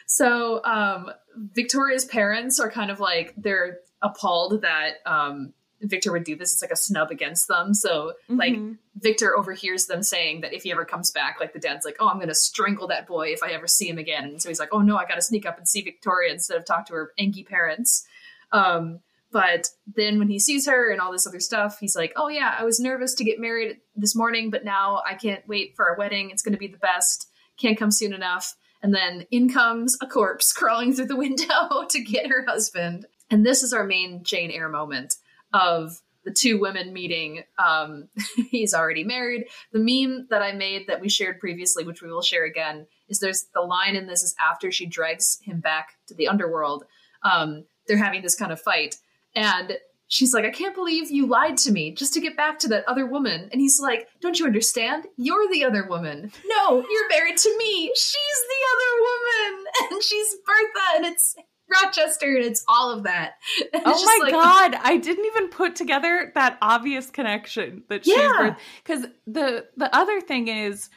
So, um, Victoria's parents are kind of like they're appalled that um, Victor would do this. It's like a snub against them. So, like Mhm. Victor overhears them saying that if he ever comes back, like the dad's like, "Oh, I'm going to strangle that boy if I ever see him again." And so he's like, "Oh no, I got to sneak up and see Victoria instead of talk to her anky parents." Um, but then when he sees her and all this other stuff, he's like, "Oh yeah, I was nervous to get married this morning, but now I can't wait for our wedding. It's going to be the best. Can't come soon enough." And then in comes a corpse crawling through the window to get her husband. And this is our main Jane Eyre moment of the two women meeting. Um, he's already married. The meme that I made that we shared previously, which we will share again, is there's the line in this is after she drags him back to the underworld. Um, they're having this kind of fight. And she's like, I can't believe you lied to me just to get back to that other woman. And he's like, Don't you understand? You're the other woman. No, you're married to me. She's the other woman. And she's Bertha. And it's Rochester. And it's all of that. And Oh my like- god, I didn't even put together that obvious connection that she's Yeah. because the the other thing is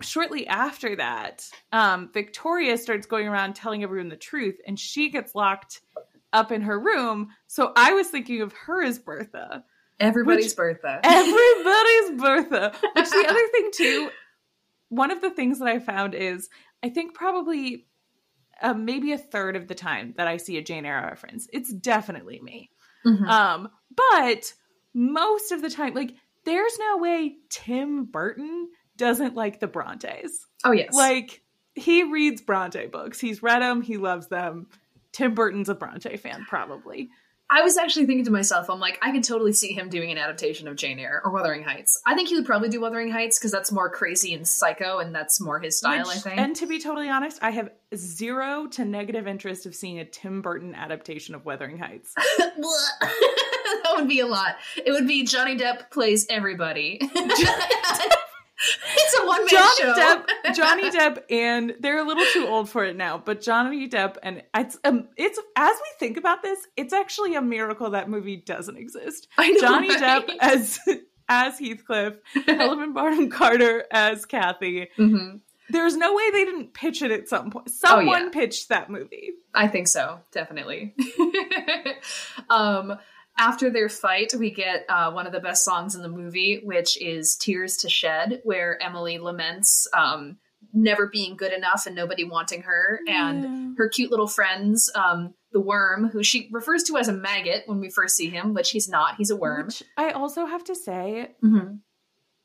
shortly after that, um, Victoria starts going around telling everyone the truth, and she gets locked up in her room. So I was thinking of her as Bertha. Everybody's Which- Bertha. Everybody's Bertha. Which the other thing too, one of the things that I found is I think probably uh, maybe a third of the time that I see a Jane Eyre reference, it's definitely me. Mhm. Um, but most of the time, like there's no way Tim Burton doesn't like the Brontes. oh, yes. Like he reads Bronte books. He's read them. He loves them. Tim Burton's a Bronte fan, probably. I was actually thinking to myself, I'm like, I could totally see him doing an adaptation of Jane Eyre or Wuthering Heights. I think he would probably do Wuthering Heights because that's more crazy and psycho, and that's more his style. Which- I think. And to be totally honest, I have zero to negative interest of seeing a Tim Burton adaptation of Wuthering Heights. that would be a lot. It would be Johnny Depp plays everybody. it's a one man Johnny show. Depp, Johnny Depp, and they're a little too old for it now. But Johnny Depp, and it's um, it's as we think about this, it's actually a miracle that movie doesn't exist. I know, Johnny right? Depp as as Heathcliff, Helena Bonham Carter as Kathy. Mhm. There's no way they didn't pitch it at some point. Oh, Someone yeah. pitched that movie. I think so, definitely. um, after their fight, we get uh, one of the best songs in the movie, which is Tears to Shed, where Emily laments um, never being good enough and nobody wanting her. And her cute little friends, um, the worm, who she refers to as a maggot when we first see him, which he's not, he's a worm. Which I also have to say, Mhm.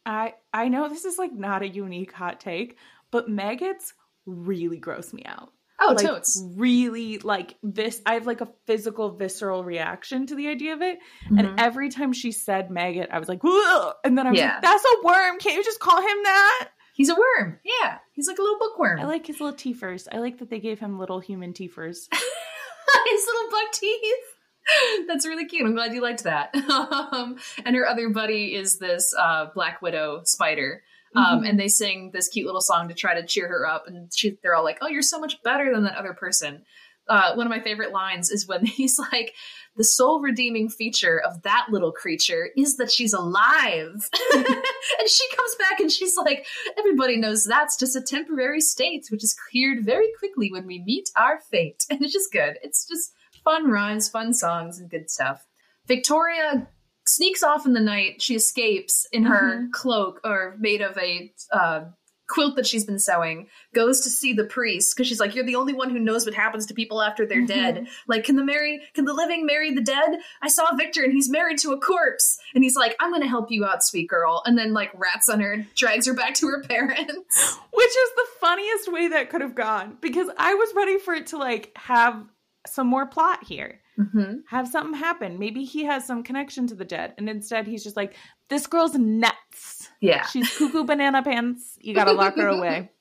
I I know this is like not a unique hot take, but maggots really gross me out. Oh, like, totes. Really like this I have like a physical visceral reaction to the idea of it. Mhm. And every time she said maggot, I was like, Ugh! and then I was Yeah. like, that's a worm. Can't you just call him that? He's a worm. Yeah, he's like a little bookworm. I like his little teethers. I like that they gave him little human teethers. his little buck teeth. That's really cute. I'm glad you liked that. Um, and her other buddy is this uh, Black Widow spider. Um, Mhm. And they sing this cute little song to try to cheer her up. And she, they're all like, "Oh, you're so much better than that other person." Uh, one of my favorite lines is when he's like, "The sole redeeming feature of that little creature is that she's alive." and she comes back and she's like, "Everybody knows that's just a temporary state, which is cleared very quickly when we meet our fate." And it's just good. It's just fun rhymes, fun songs, and good stuff. Victoria sneaks off in the night. She escapes in her Mhm. cloak or made of a uh, quilt that she's been sewing. Goes to see the priest because she's like, "You're the only one who knows what happens to people after they're dead. Like, can the marry? Can the living marry the dead? I saw Victor and he's married to a corpse." And he's like, "I'm going to help you out, sweet girl." And then like rats on her, drags her back to her parents. Which is the funniest way that could have gone because I was ready for it to like have some more plot here. mm-hmm. Have something happen. Maybe he has some connection to the dead. And instead he's just like, this girl's nuts. Yeah. She's cuckoo banana pants. You gotta lock her away.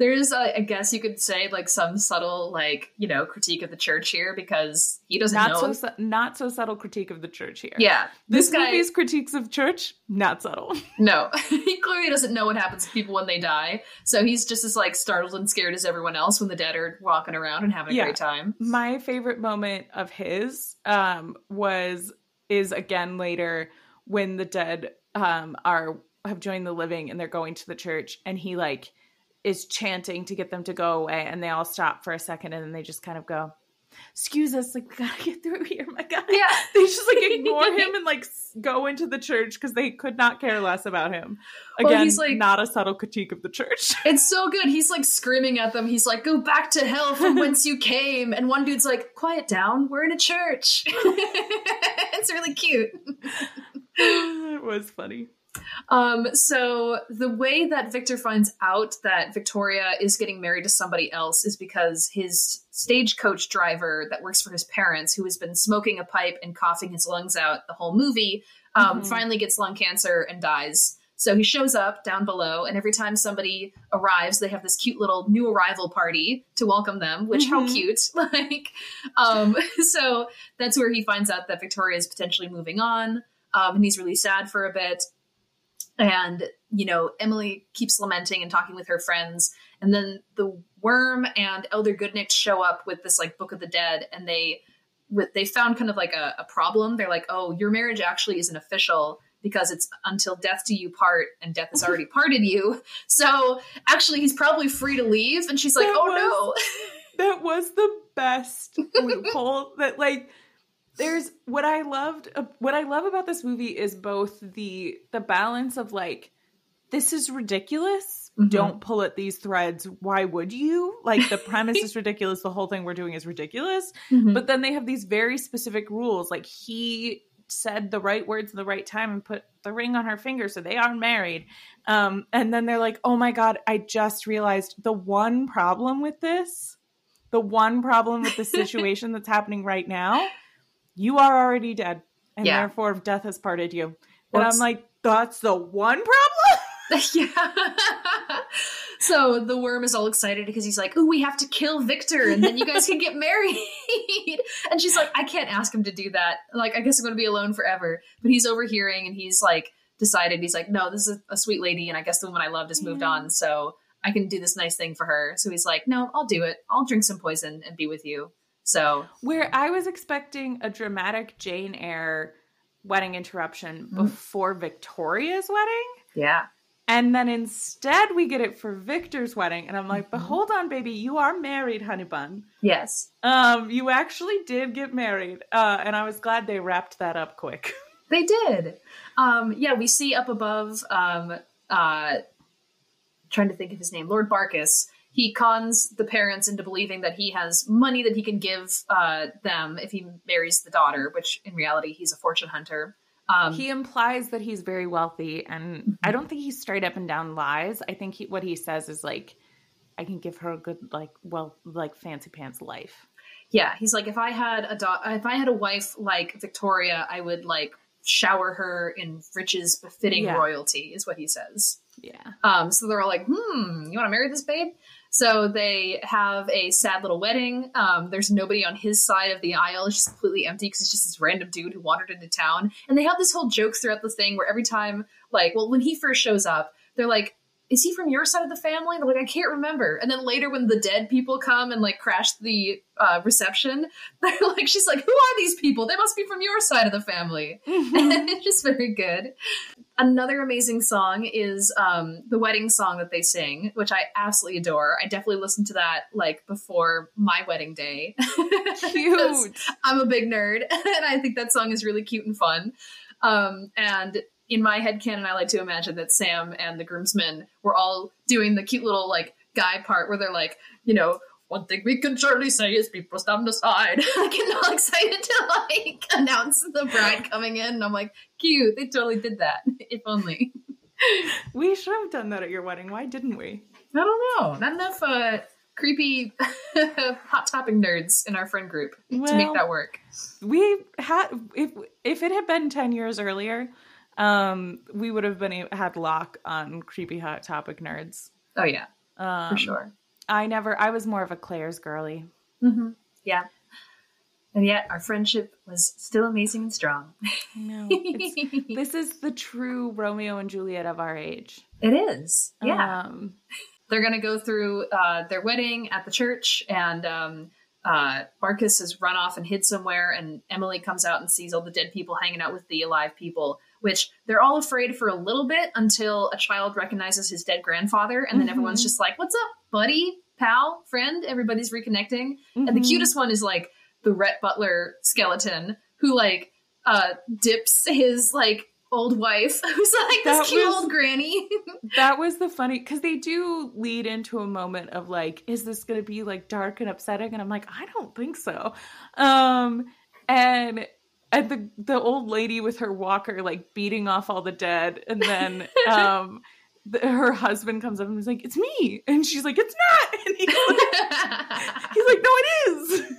There's, uh, I guess you could say, like some subtle, like you know, critique of the church here because he doesn't Not know. so su- not so subtle critique of the church here. yeah, This, this, guy, movie's critiques of church, not subtle. no, he clearly doesn't know what happens to people when they die. So he's just as like startled and scared as everyone else when the dead are walking around and having a Yeah. great time. My favorite moment of his um was is again later when the dead um are have joined the living and they're going to the church and he like is chanting to get them to go away and they all stop for a second and then they just kind of go excuse us like we gotta get through here my god Yeah, they just like ignore him and like go into the church because they could not care less about him Well, again he's, like- not a subtle critique of the church it's so good. He's like screaming at them. He's like, "Go back to hell from whence you came." And one dude's like, "Quiet down. We're in a church." it's really cute. it was funny Um, so the way that Victor finds out that Victoria is getting married to somebody else is because his stagecoach driver that works for his parents, who has been smoking a pipe and coughing his lungs out the whole movie, um, Mhm. finally gets lung cancer and dies. So he shows up down below, and every time somebody arrives, they have this cute little new arrival party to welcome them. Which how Mhm. cute! Like, um, so that's where he finds out that Victoria is potentially moving on, um, and he's really sad for a bit and you know emily keeps lamenting and talking with her friends. And then the worm and elder Gutknecht show up with this like book of the dead. And they with they found kind of like a, a problem. They're like oh your marriage actually isn't official because it's until death do you part and death has already parted you. So actually he's probably free to leave. And she's like That oh that was the best loophole that like there's what i loved uh, what i love about this movie is both the the balance of like this is ridiculous Mhm. don't pull at these threads why would you? Like the premise is ridiculous the whole thing we're doing is ridiculous. No but then they have these very specific rules like he said the right words at the right time and put the ring on her finger so they are married. Um and then they're like oh my god i just realized the one problem with this the one problem with the situation that's happening right now you are already dead, and Yeah. therefore death has parted you. And I'm like, that's the one problem. yeah. so the worm is all excited because he's like, "Ooh, we have to kill Victor, and then you guys can get married." and she's like, "I can't ask him to do that. Like, I guess I'm going to be alone forever." But he's overhearing, and he's like, decided he's like, "No, this is a, a sweet lady, and I guess the woman I loved has moved on, so I can do this nice thing for her." So he's like, "No, I'll do it. I'll drink some poison and be with you." So Where I was expecting a dramatic Jane Eyre wedding interruption Mhm. before Victoria's wedding. yeah, And then instead we get it for Victor's wedding. And I'm like, but Mhm. hold on, baby, you are married, honey bun. yes, Um, you actually did get married. Uh, and I was glad they wrapped that up quick. They did. Um, yeah, we see up above, um, uh, trying to think of his name, Lord Barkis. He cons the parents into believing that he has money that he can give uh, them if he marries the daughter, which in reality he's a fortune hunter. Um, he implies that he's very wealthy, and I don't think he's straight up and down lies. I think he, what he says is like, I can give her a good, like, well, like fancy pants life. yeah, he's like, if I had a da- if I had a wife like Victoria, I would like shower her in riches befitting Yeah. royalty, is what he says. Yeah. Um, so they're all like, hmm, you want to marry this babe? So they have a sad little wedding. Um, there's nobody on his side of the aisle. It's just completely empty because it's just this random dude who wandered into town. And they have this whole joke throughout the thing where every time, like, well, when he first shows up, they're like, is he from your side of the family? They're like, I can't remember. And then later, when the dead people come and like crash the uh, reception, they're like, she's like, who are these people? They must be from your side of the family. And it's just very good. Another amazing song is um, the wedding song that they sing, which I absolutely adore. I definitely listened to that like before my wedding day. Cute. I'm a big nerd, and I think that song is really cute and fun. Um, and in my head canon, I like to imagine that Sam and the groomsmen were all doing the cute little like guy part where they're like, you know, one thing we can surely say is people stand aside. I get all excited to like announce the bride coming in. And I'm like, cute. They totally did that. If only. We should have done that at your wedding. Why didn't we? I don't know. Not enough uh, creepy hot topic nerds in our friend group to make that work. We had if if it had been ten years earlier, um, we would have been had lock on creepy hot topic nerds. Oh yeah, Um, for sure. I never. I was more of a Claire's girly. hmm Yeah. And yet our friendship was still amazing and strong. No, this is the true Romeo and Juliet of our age. it is. Yeah. Um, They're going to go through uh, their wedding at the church, and um, uh, Marcus has run off and hid somewhere, and Emily comes out and sees all the dead people hanging out with the alive people, which they're all afraid for a little bit until a child recognizes his dead grandfather, and then Mhm. everyone's just like, What's up, buddy, pal, friend? Everybody's reconnecting. And the mhm. cutest one is like the Rhett Butler skeleton who like uh dips his like old wife who's like That this cute was- old granny. That was the funny because they do lead into a moment of like, is this going to be like dark and upsetting? And I'm like, I don't think so. Um, and and the the old lady with her walker like beating off all the dead, and then um, the, her husband comes up and is like, "It's me," and she's like, "It's not," and he's like, he's like, "No, it is."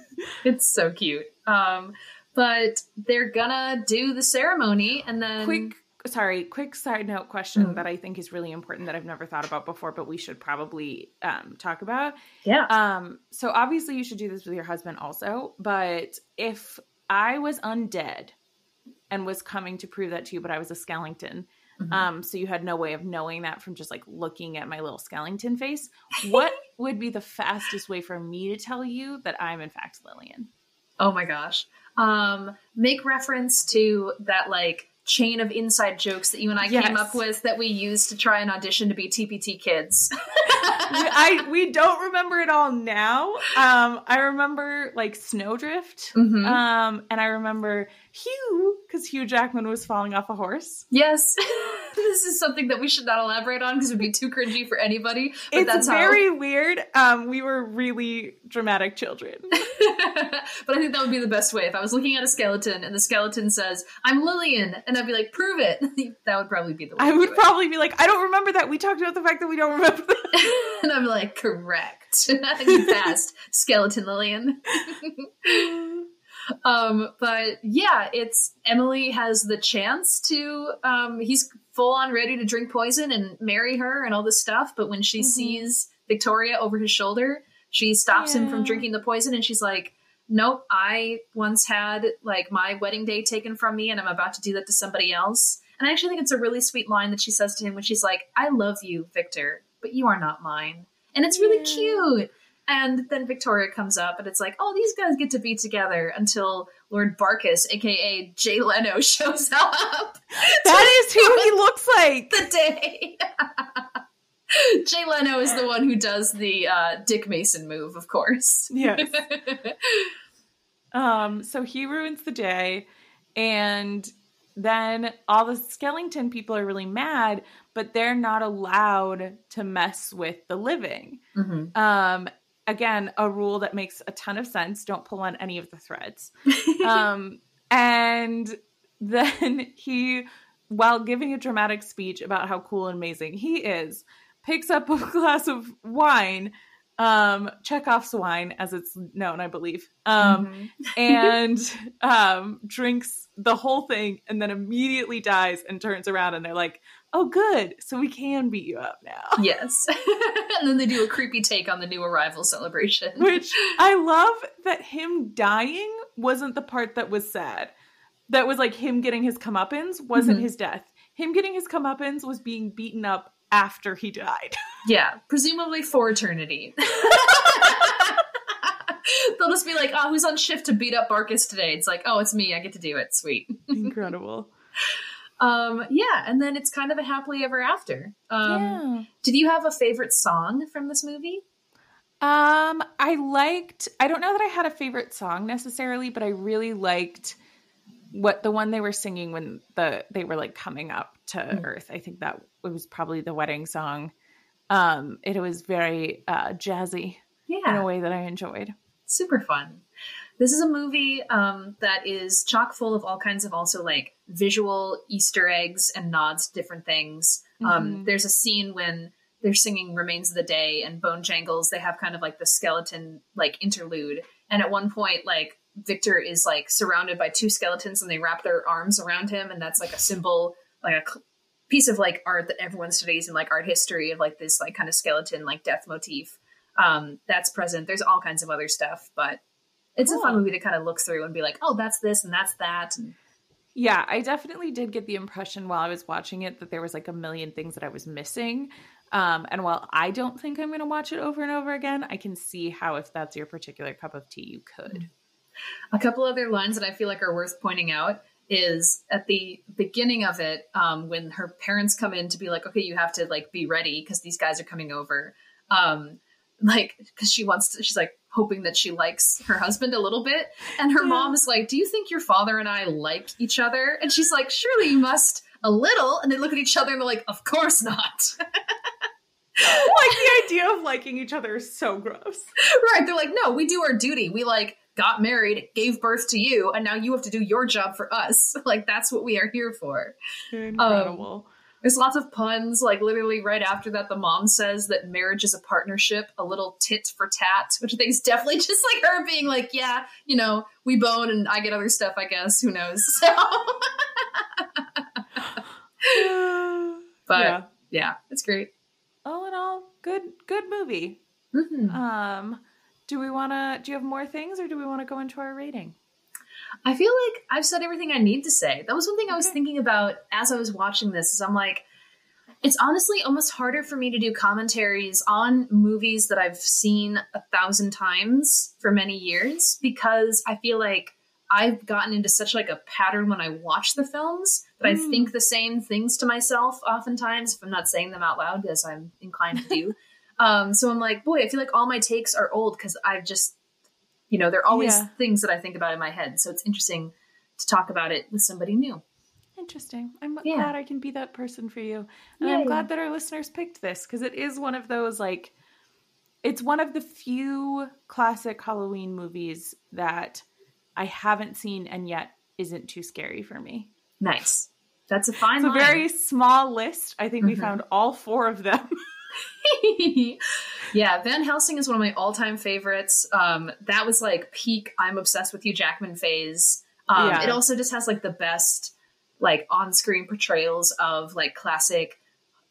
it's so cute. Um but they're gonna do the ceremony and then quick sorry quick side note question Mm. that i think is really important that i've never thought about before but we should probably um, talk about yeah. um so obviously you should do this with your husband also but if i was undead and was coming to prove that to you but i was a skeleton Mhm. um so you had no way of knowing that from just like looking at my little skeleton face what would be the fastest way for me to tell you that i'm in fact lillian Oh my gosh. Um, make reference to that like chain of inside jokes that you and I Yes. came up with that we used to try and audition to be TPT kids. I we don't remember it all now. Um, I remember like Snowdrift, Mhm. um, and I remember Hugh because Hugh Jackman was falling off a horse. yes, this is something that we should not elaborate on because it would be too cringy for anybody. But it's that's very weird. Um, we were really dramatic children. but I think that would be the best way if I was looking at a skeleton and the skeleton says, "I'm Lillian," and I'd be like, "Prove it." that would probably be the way. I would probably be like, I don't remember that. We talked about the fact that we don't remember that. and I'm like, "Correct." you passed, skeleton Lillian. Um, but yeah, it's Emily has the chance to. Um, he's full on ready to drink poison and marry her and all this stuff. But when she mm-hmm. sees Victoria over his shoulder, she stops yeah. him from drinking the poison and she's like, Nope, I once had like my wedding day taken from me and I'm about to do that to somebody else. And I actually think it's a really sweet line that she says to him when she's like, I love you, Victor, but you are not mine. And it's really yeah. cute. And then Victoria comes up and it's like, oh, these guys get to be together until Lord Barkis, aka Jay Leno, shows up. That is who he looks like. The day. Jay Leno is the one who does the uh, Dick Mason move, of course. Yes. um, so he ruins the day, and then all the Skellington people are really mad, but they're not allowed to mess with the living. Mm-hmm. Um, again, a rule that makes a ton of sense. Don't pull on any of the threads. um, and then he, while giving a dramatic speech about how cool and amazing he is, picks up a glass of wine, um, Chekhov's wine, as it's known, I believe, um, mm-hmm. and um, drinks the whole thing, and then immediately dies and turns around, and they're like, "Oh, good, so we can beat you up now." Yes, and then they do a creepy take on the new arrival celebration, which I love that him dying wasn't the part that was sad. That was like him getting his comeuppance wasn't mm-hmm. his death. Him getting his comeuppance was being beaten up after he died. Yeah, presumably for eternity. They'll just be like, oh, who's on shift to beat up Barkis today? It's like, oh, it's me. I get to do it. Sweet. Incredible. Um, yeah, and then it's kind of a happily ever after. Um, yeah. Did you have a favorite song from this movie? Um, I liked, I don't know that I had a favorite song necessarily, but I really liked what the one they were singing when the they were like coming up to mm. earth i think that it was probably the wedding song um it was very uh jazzy yeah in a way that i enjoyed super fun this is a movie um that is chock full of all kinds of also like visual easter eggs and nods to different things um, mm-hmm. um there's a scene when they're singing remains of the day and Bonejangles they have kind of like the skeleton like interlude and at one point like Victor is like surrounded by two skeletons and they wrap their arms around him, and that's like a symbol, like a piece of like art that everyone studies in like art history of like this like kind of skeleton like death motif. Um, that's present. There's all kinds of other stuff, but it's cool. a fun movie to kind of look through and be like, oh, that's this and that's that. And, yeah, I definitely did get the impression while I was watching it that there was like a million things that I was missing. Um, and while I don't think I'm going to watch it over and over again, I can see how, if that's your particular cup of tea, you could. A couple other lines that I feel like are worth pointing out is at the beginning of it um, when her parents come in to be like, okay, you have to like be ready because these guys are coming over. Um, like, because she wants to, she's like hoping that she likes her husband a little bit, and her yeah. mom is like, "Do you think your father and I like each other?" And she's like, "Surely you must a little." And they look at each other and they're like, "Of course not." like the idea of liking each other is so gross. Right. They're like, no, we do our duty. We like got married, gave birth to you, and now you have to do your job for us. Like that's what we are here for. Incredible. Um, there's lots of puns. Like literally right after that, the mom says that marriage is a partnership, a little tit for tat, which I think is definitely just like her being like, yeah, you know, we bone and I get other stuff. I guess who knows. So. but yeah. yeah, it's great. All in all, good good movie. Mm-hmm. Um do we want to do you have more things or do we want to go into our rating i feel like i've said everything i need to say. That was one thing i was thinking about as i was watching this is i'm like it's honestly almost harder for me to do commentaries on movies that i've seen a thousand times for many years because i feel like i've gotten into such like a pattern when i watch the films that mm. i think the same things to myself oftentimes if i'm not saying them out loud as i'm inclined to do. Um, so I'm like, boy, I feel like all my takes are old because I've just, you know, they're always yeah. things that I think about in my head. So it's interesting to talk about it with somebody new. Interesting. I'm yeah. glad I can be that person for you. And I'm glad that our listeners picked this because it is one of those like it's one of the few classic Halloween movies that I haven't seen and yet isn't too scary for me. Nice. That's a fine. It's line. a very small list. I think mm-hmm. we found all four of them. yeah, Van Helsing is one of my all-time favorites. Um, that was like peak I'm obsessed with Hugh Jackman phase. Um, yeah. It also just has like the best like on-screen portrayals of like classic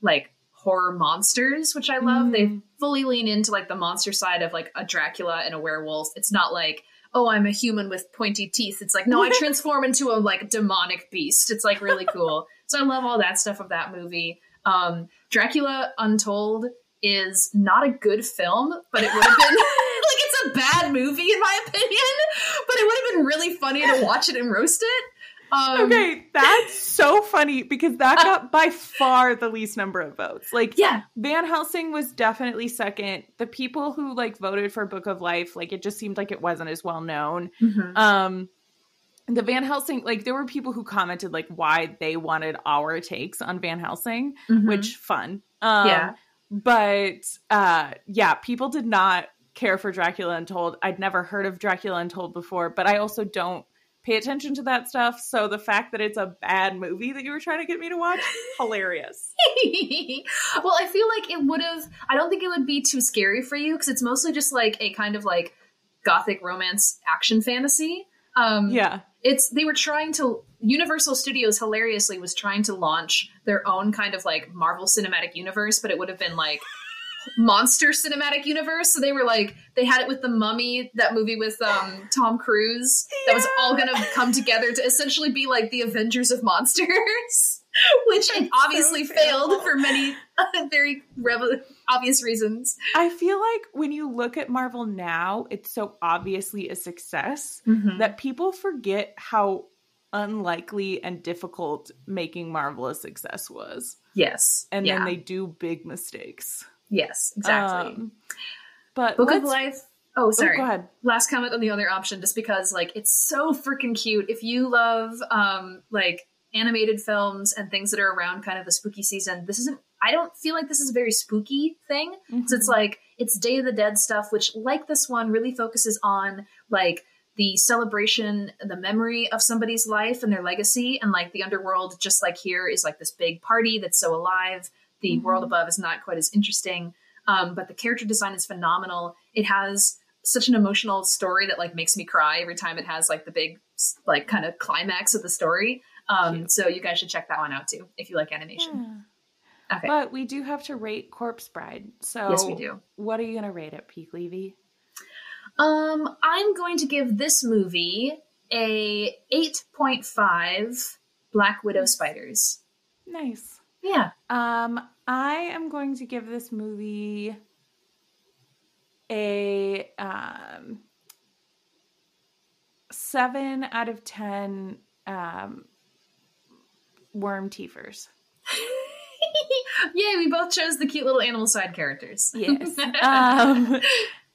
like horror monsters, which I love. Mm. They fully lean into like the monster side of like a Dracula and a werewolf. It's not like oh, I'm a human with pointy teeth. It's like, no, I transform into a like demonic beast. It's like really cool. So I love all that stuff of that movie. Um, Dracula Untold is not a good film, but it would have been like it's a bad movie in my opinion, but it would have been really funny to watch it and roast it. Um, okay, that's so funny because that uh, got by far the least number of votes. Like, yeah, Van Helsing was definitely second. The people who like voted for Book of Life, like, it just seemed like it wasn't as well known. Mm-hmm. Um, the Van Helsing, like, there were people who commented like why they wanted our takes on Van Helsing, mm-hmm. which fun. Um, yeah, but uh, yeah, people did not care for Dracula Untold. I'd never heard of Dracula Untold before, but I also don't pay attention to that stuff. So the fact that it's a bad movie that you were trying to get me to watch, hilarious. well, I feel like it would have, I don't think it would be too scary for you because it's mostly just like a kind of like gothic romance action fantasy. Um, yeah. It's, they were trying to, Universal Studios hilariously was trying to launch their own kind of like Marvel Cinematic Universe, but it would have been like, monster cinematic universe. So they were like, they had it with the Mummy, that movie with um, Tom Cruise, that was all gonna come together to essentially be like the Avengers of monsters, which obviously so failed for many uh, very rev- obvious reasons. I feel like when you look at Marvel now, it's so obviously a success mm-hmm. that people forget how unlikely and difficult making Marvel a success was. Yes. And yeah. then they do big mistakes. Yes, exactly. Um, but Book of Life. Oh, sorry. Oh, go ahead. Last comment on the other option, just because like it's so freaking cute. If you love um like animated films and things that are around kind of the spooky season, this isn't. I don't feel like this is a very spooky thing. Mm-hmm. So it's like it's Day of the Dead stuff, which like this one really focuses on like the celebration, the memory of somebody's life and their legacy, and like the underworld, just like here, is like this big party that's so alive the mm-hmm. world above is not quite as interesting. Um, but the character design is phenomenal. It has such an emotional story that like makes me cry every time it has like the big like kind of climax of the story. Um, so you guys should check that one out too if you like animation. Yeah. Okay. But we do have to rate Corpse Bride. So yes, we do. What are you gonna rate it, Peak Levy? Um, I'm going to give this movie a 8.5 Black Widow spiders. Nice. Yeah. Um, I am going to give this movie a um, seven out of ten um, worm teethers. Yay, we both chose the cute little animal side characters. Yes. um,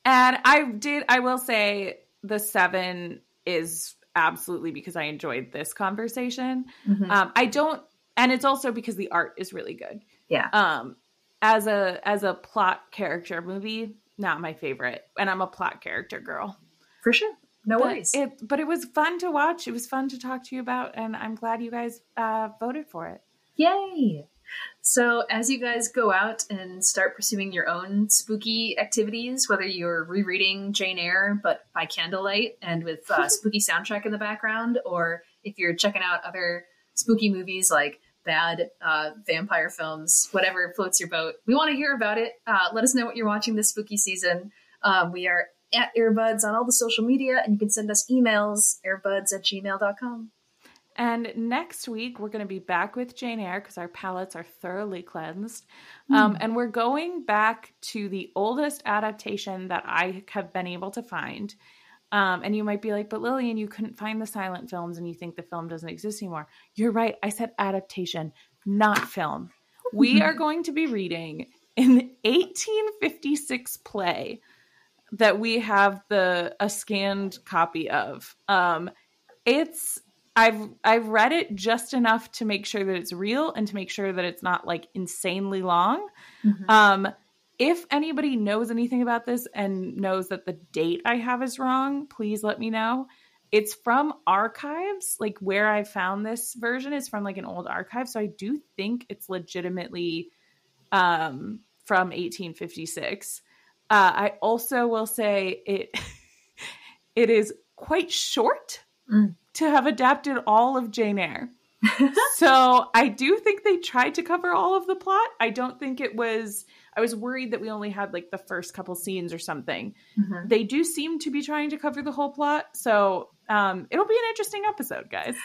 and I did, I will say the seven is absolutely because I enjoyed this conversation. Mm-hmm. Um, I don't and it's also because the art is really good. Yeah. Um, as a as a plot character movie, not my favorite, and I'm a plot character girl. For sure. No but worries. It, but it was fun to watch. It was fun to talk to you about, and I'm glad you guys uh, voted for it. Yay! So, as you guys go out and start pursuing your own spooky activities, whether you're rereading Jane Eyre but by candlelight and with uh, spooky soundtrack in the background, or if you're checking out other spooky movies like bad uh, vampire films, whatever floats your boat. We want to hear about it. Uh, let us know what you're watching this spooky season. Um, we are at Earbuds on all the social media, and you can send us emails, earbuds at gmail.com. And next week, we're going to be back with Jane Eyre because our palates are thoroughly cleansed. Mm. Um, and we're going back to the oldest adaptation that I have been able to find. Um, and you might be like, but Lillian, you couldn't find the silent films and you think the film doesn't exist anymore. You're right. I said adaptation, not film. We are going to be reading an 1856 play that we have the a scanned copy of. Um, it's I've I've read it just enough to make sure that it's real and to make sure that it's not like insanely long. Mm-hmm. Um, if anybody knows anything about this and knows that the date I have is wrong, please let me know. It's from archives, like where I found this version is from like an old archive. So I do think it's legitimately um, from 1856. Uh, I also will say it it is quite short mm. to have adapted all of Jane Eyre. so I do think they tried to cover all of the plot. I don't think it was. I was worried that we only had like the first couple scenes or something. Mm-hmm. They do seem to be trying to cover the whole plot, so um, it'll be an interesting episode, guys.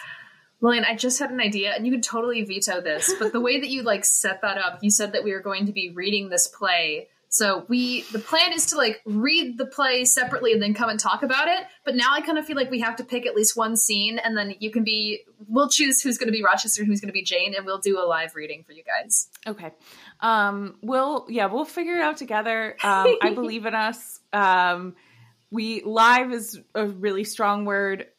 Lillian, I just had an idea, and you could totally veto this, but the way that you like set that up, you said that we were going to be reading this play so we the plan is to like read the play separately and then come and talk about it. But now I kind of feel like we have to pick at least one scene and then you can be we'll choose who's gonna be Rochester, who's gonna be Jane, and we'll do a live reading for you guys. Okay. Um we'll yeah, we'll figure it out together. Um I believe in us. Um we live is a really strong word.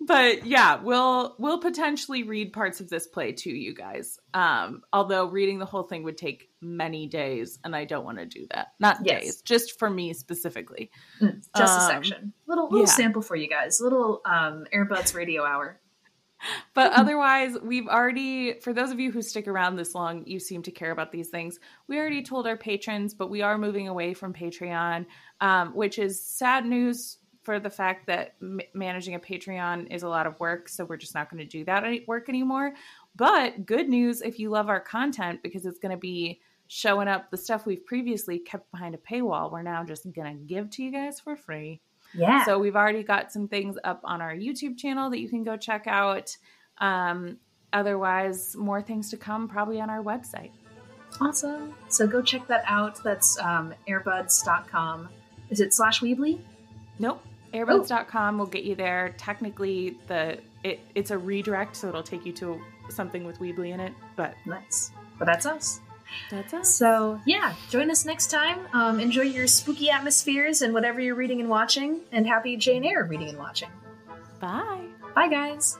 but yeah, we'll we'll potentially read parts of this play to you guys. Um, although reading the whole thing would take many days, and I don't want to do that. Not yes. days, just for me specifically. Mm, just um, a section, little little yeah. sample for you guys, little um, Airbuds radio hour. But otherwise, we've already, for those of you who stick around this long, you seem to care about these things. We already told our patrons, but we are moving away from Patreon, um, which is sad news for the fact that m- managing a Patreon is a lot of work. So we're just not going to do that work anymore. But good news if you love our content, because it's going to be showing up the stuff we've previously kept behind a paywall. We're now just going to give to you guys for free. Yeah. So we've already got some things up on our YouTube channel that you can go check out. Um, otherwise, more things to come probably on our website. Awesome. So go check that out. That's um, airbuds.com. Is it slash Weebly? Nope airbuds.com will get you there. Technically the it, it's a redirect so it'll take you to something with weebly in it but nice. But that's us. That's us. So yeah join us next time. Um, enjoy your spooky atmospheres and whatever you're reading and watching and happy jane eyre reading and watching. Bye. Bye guys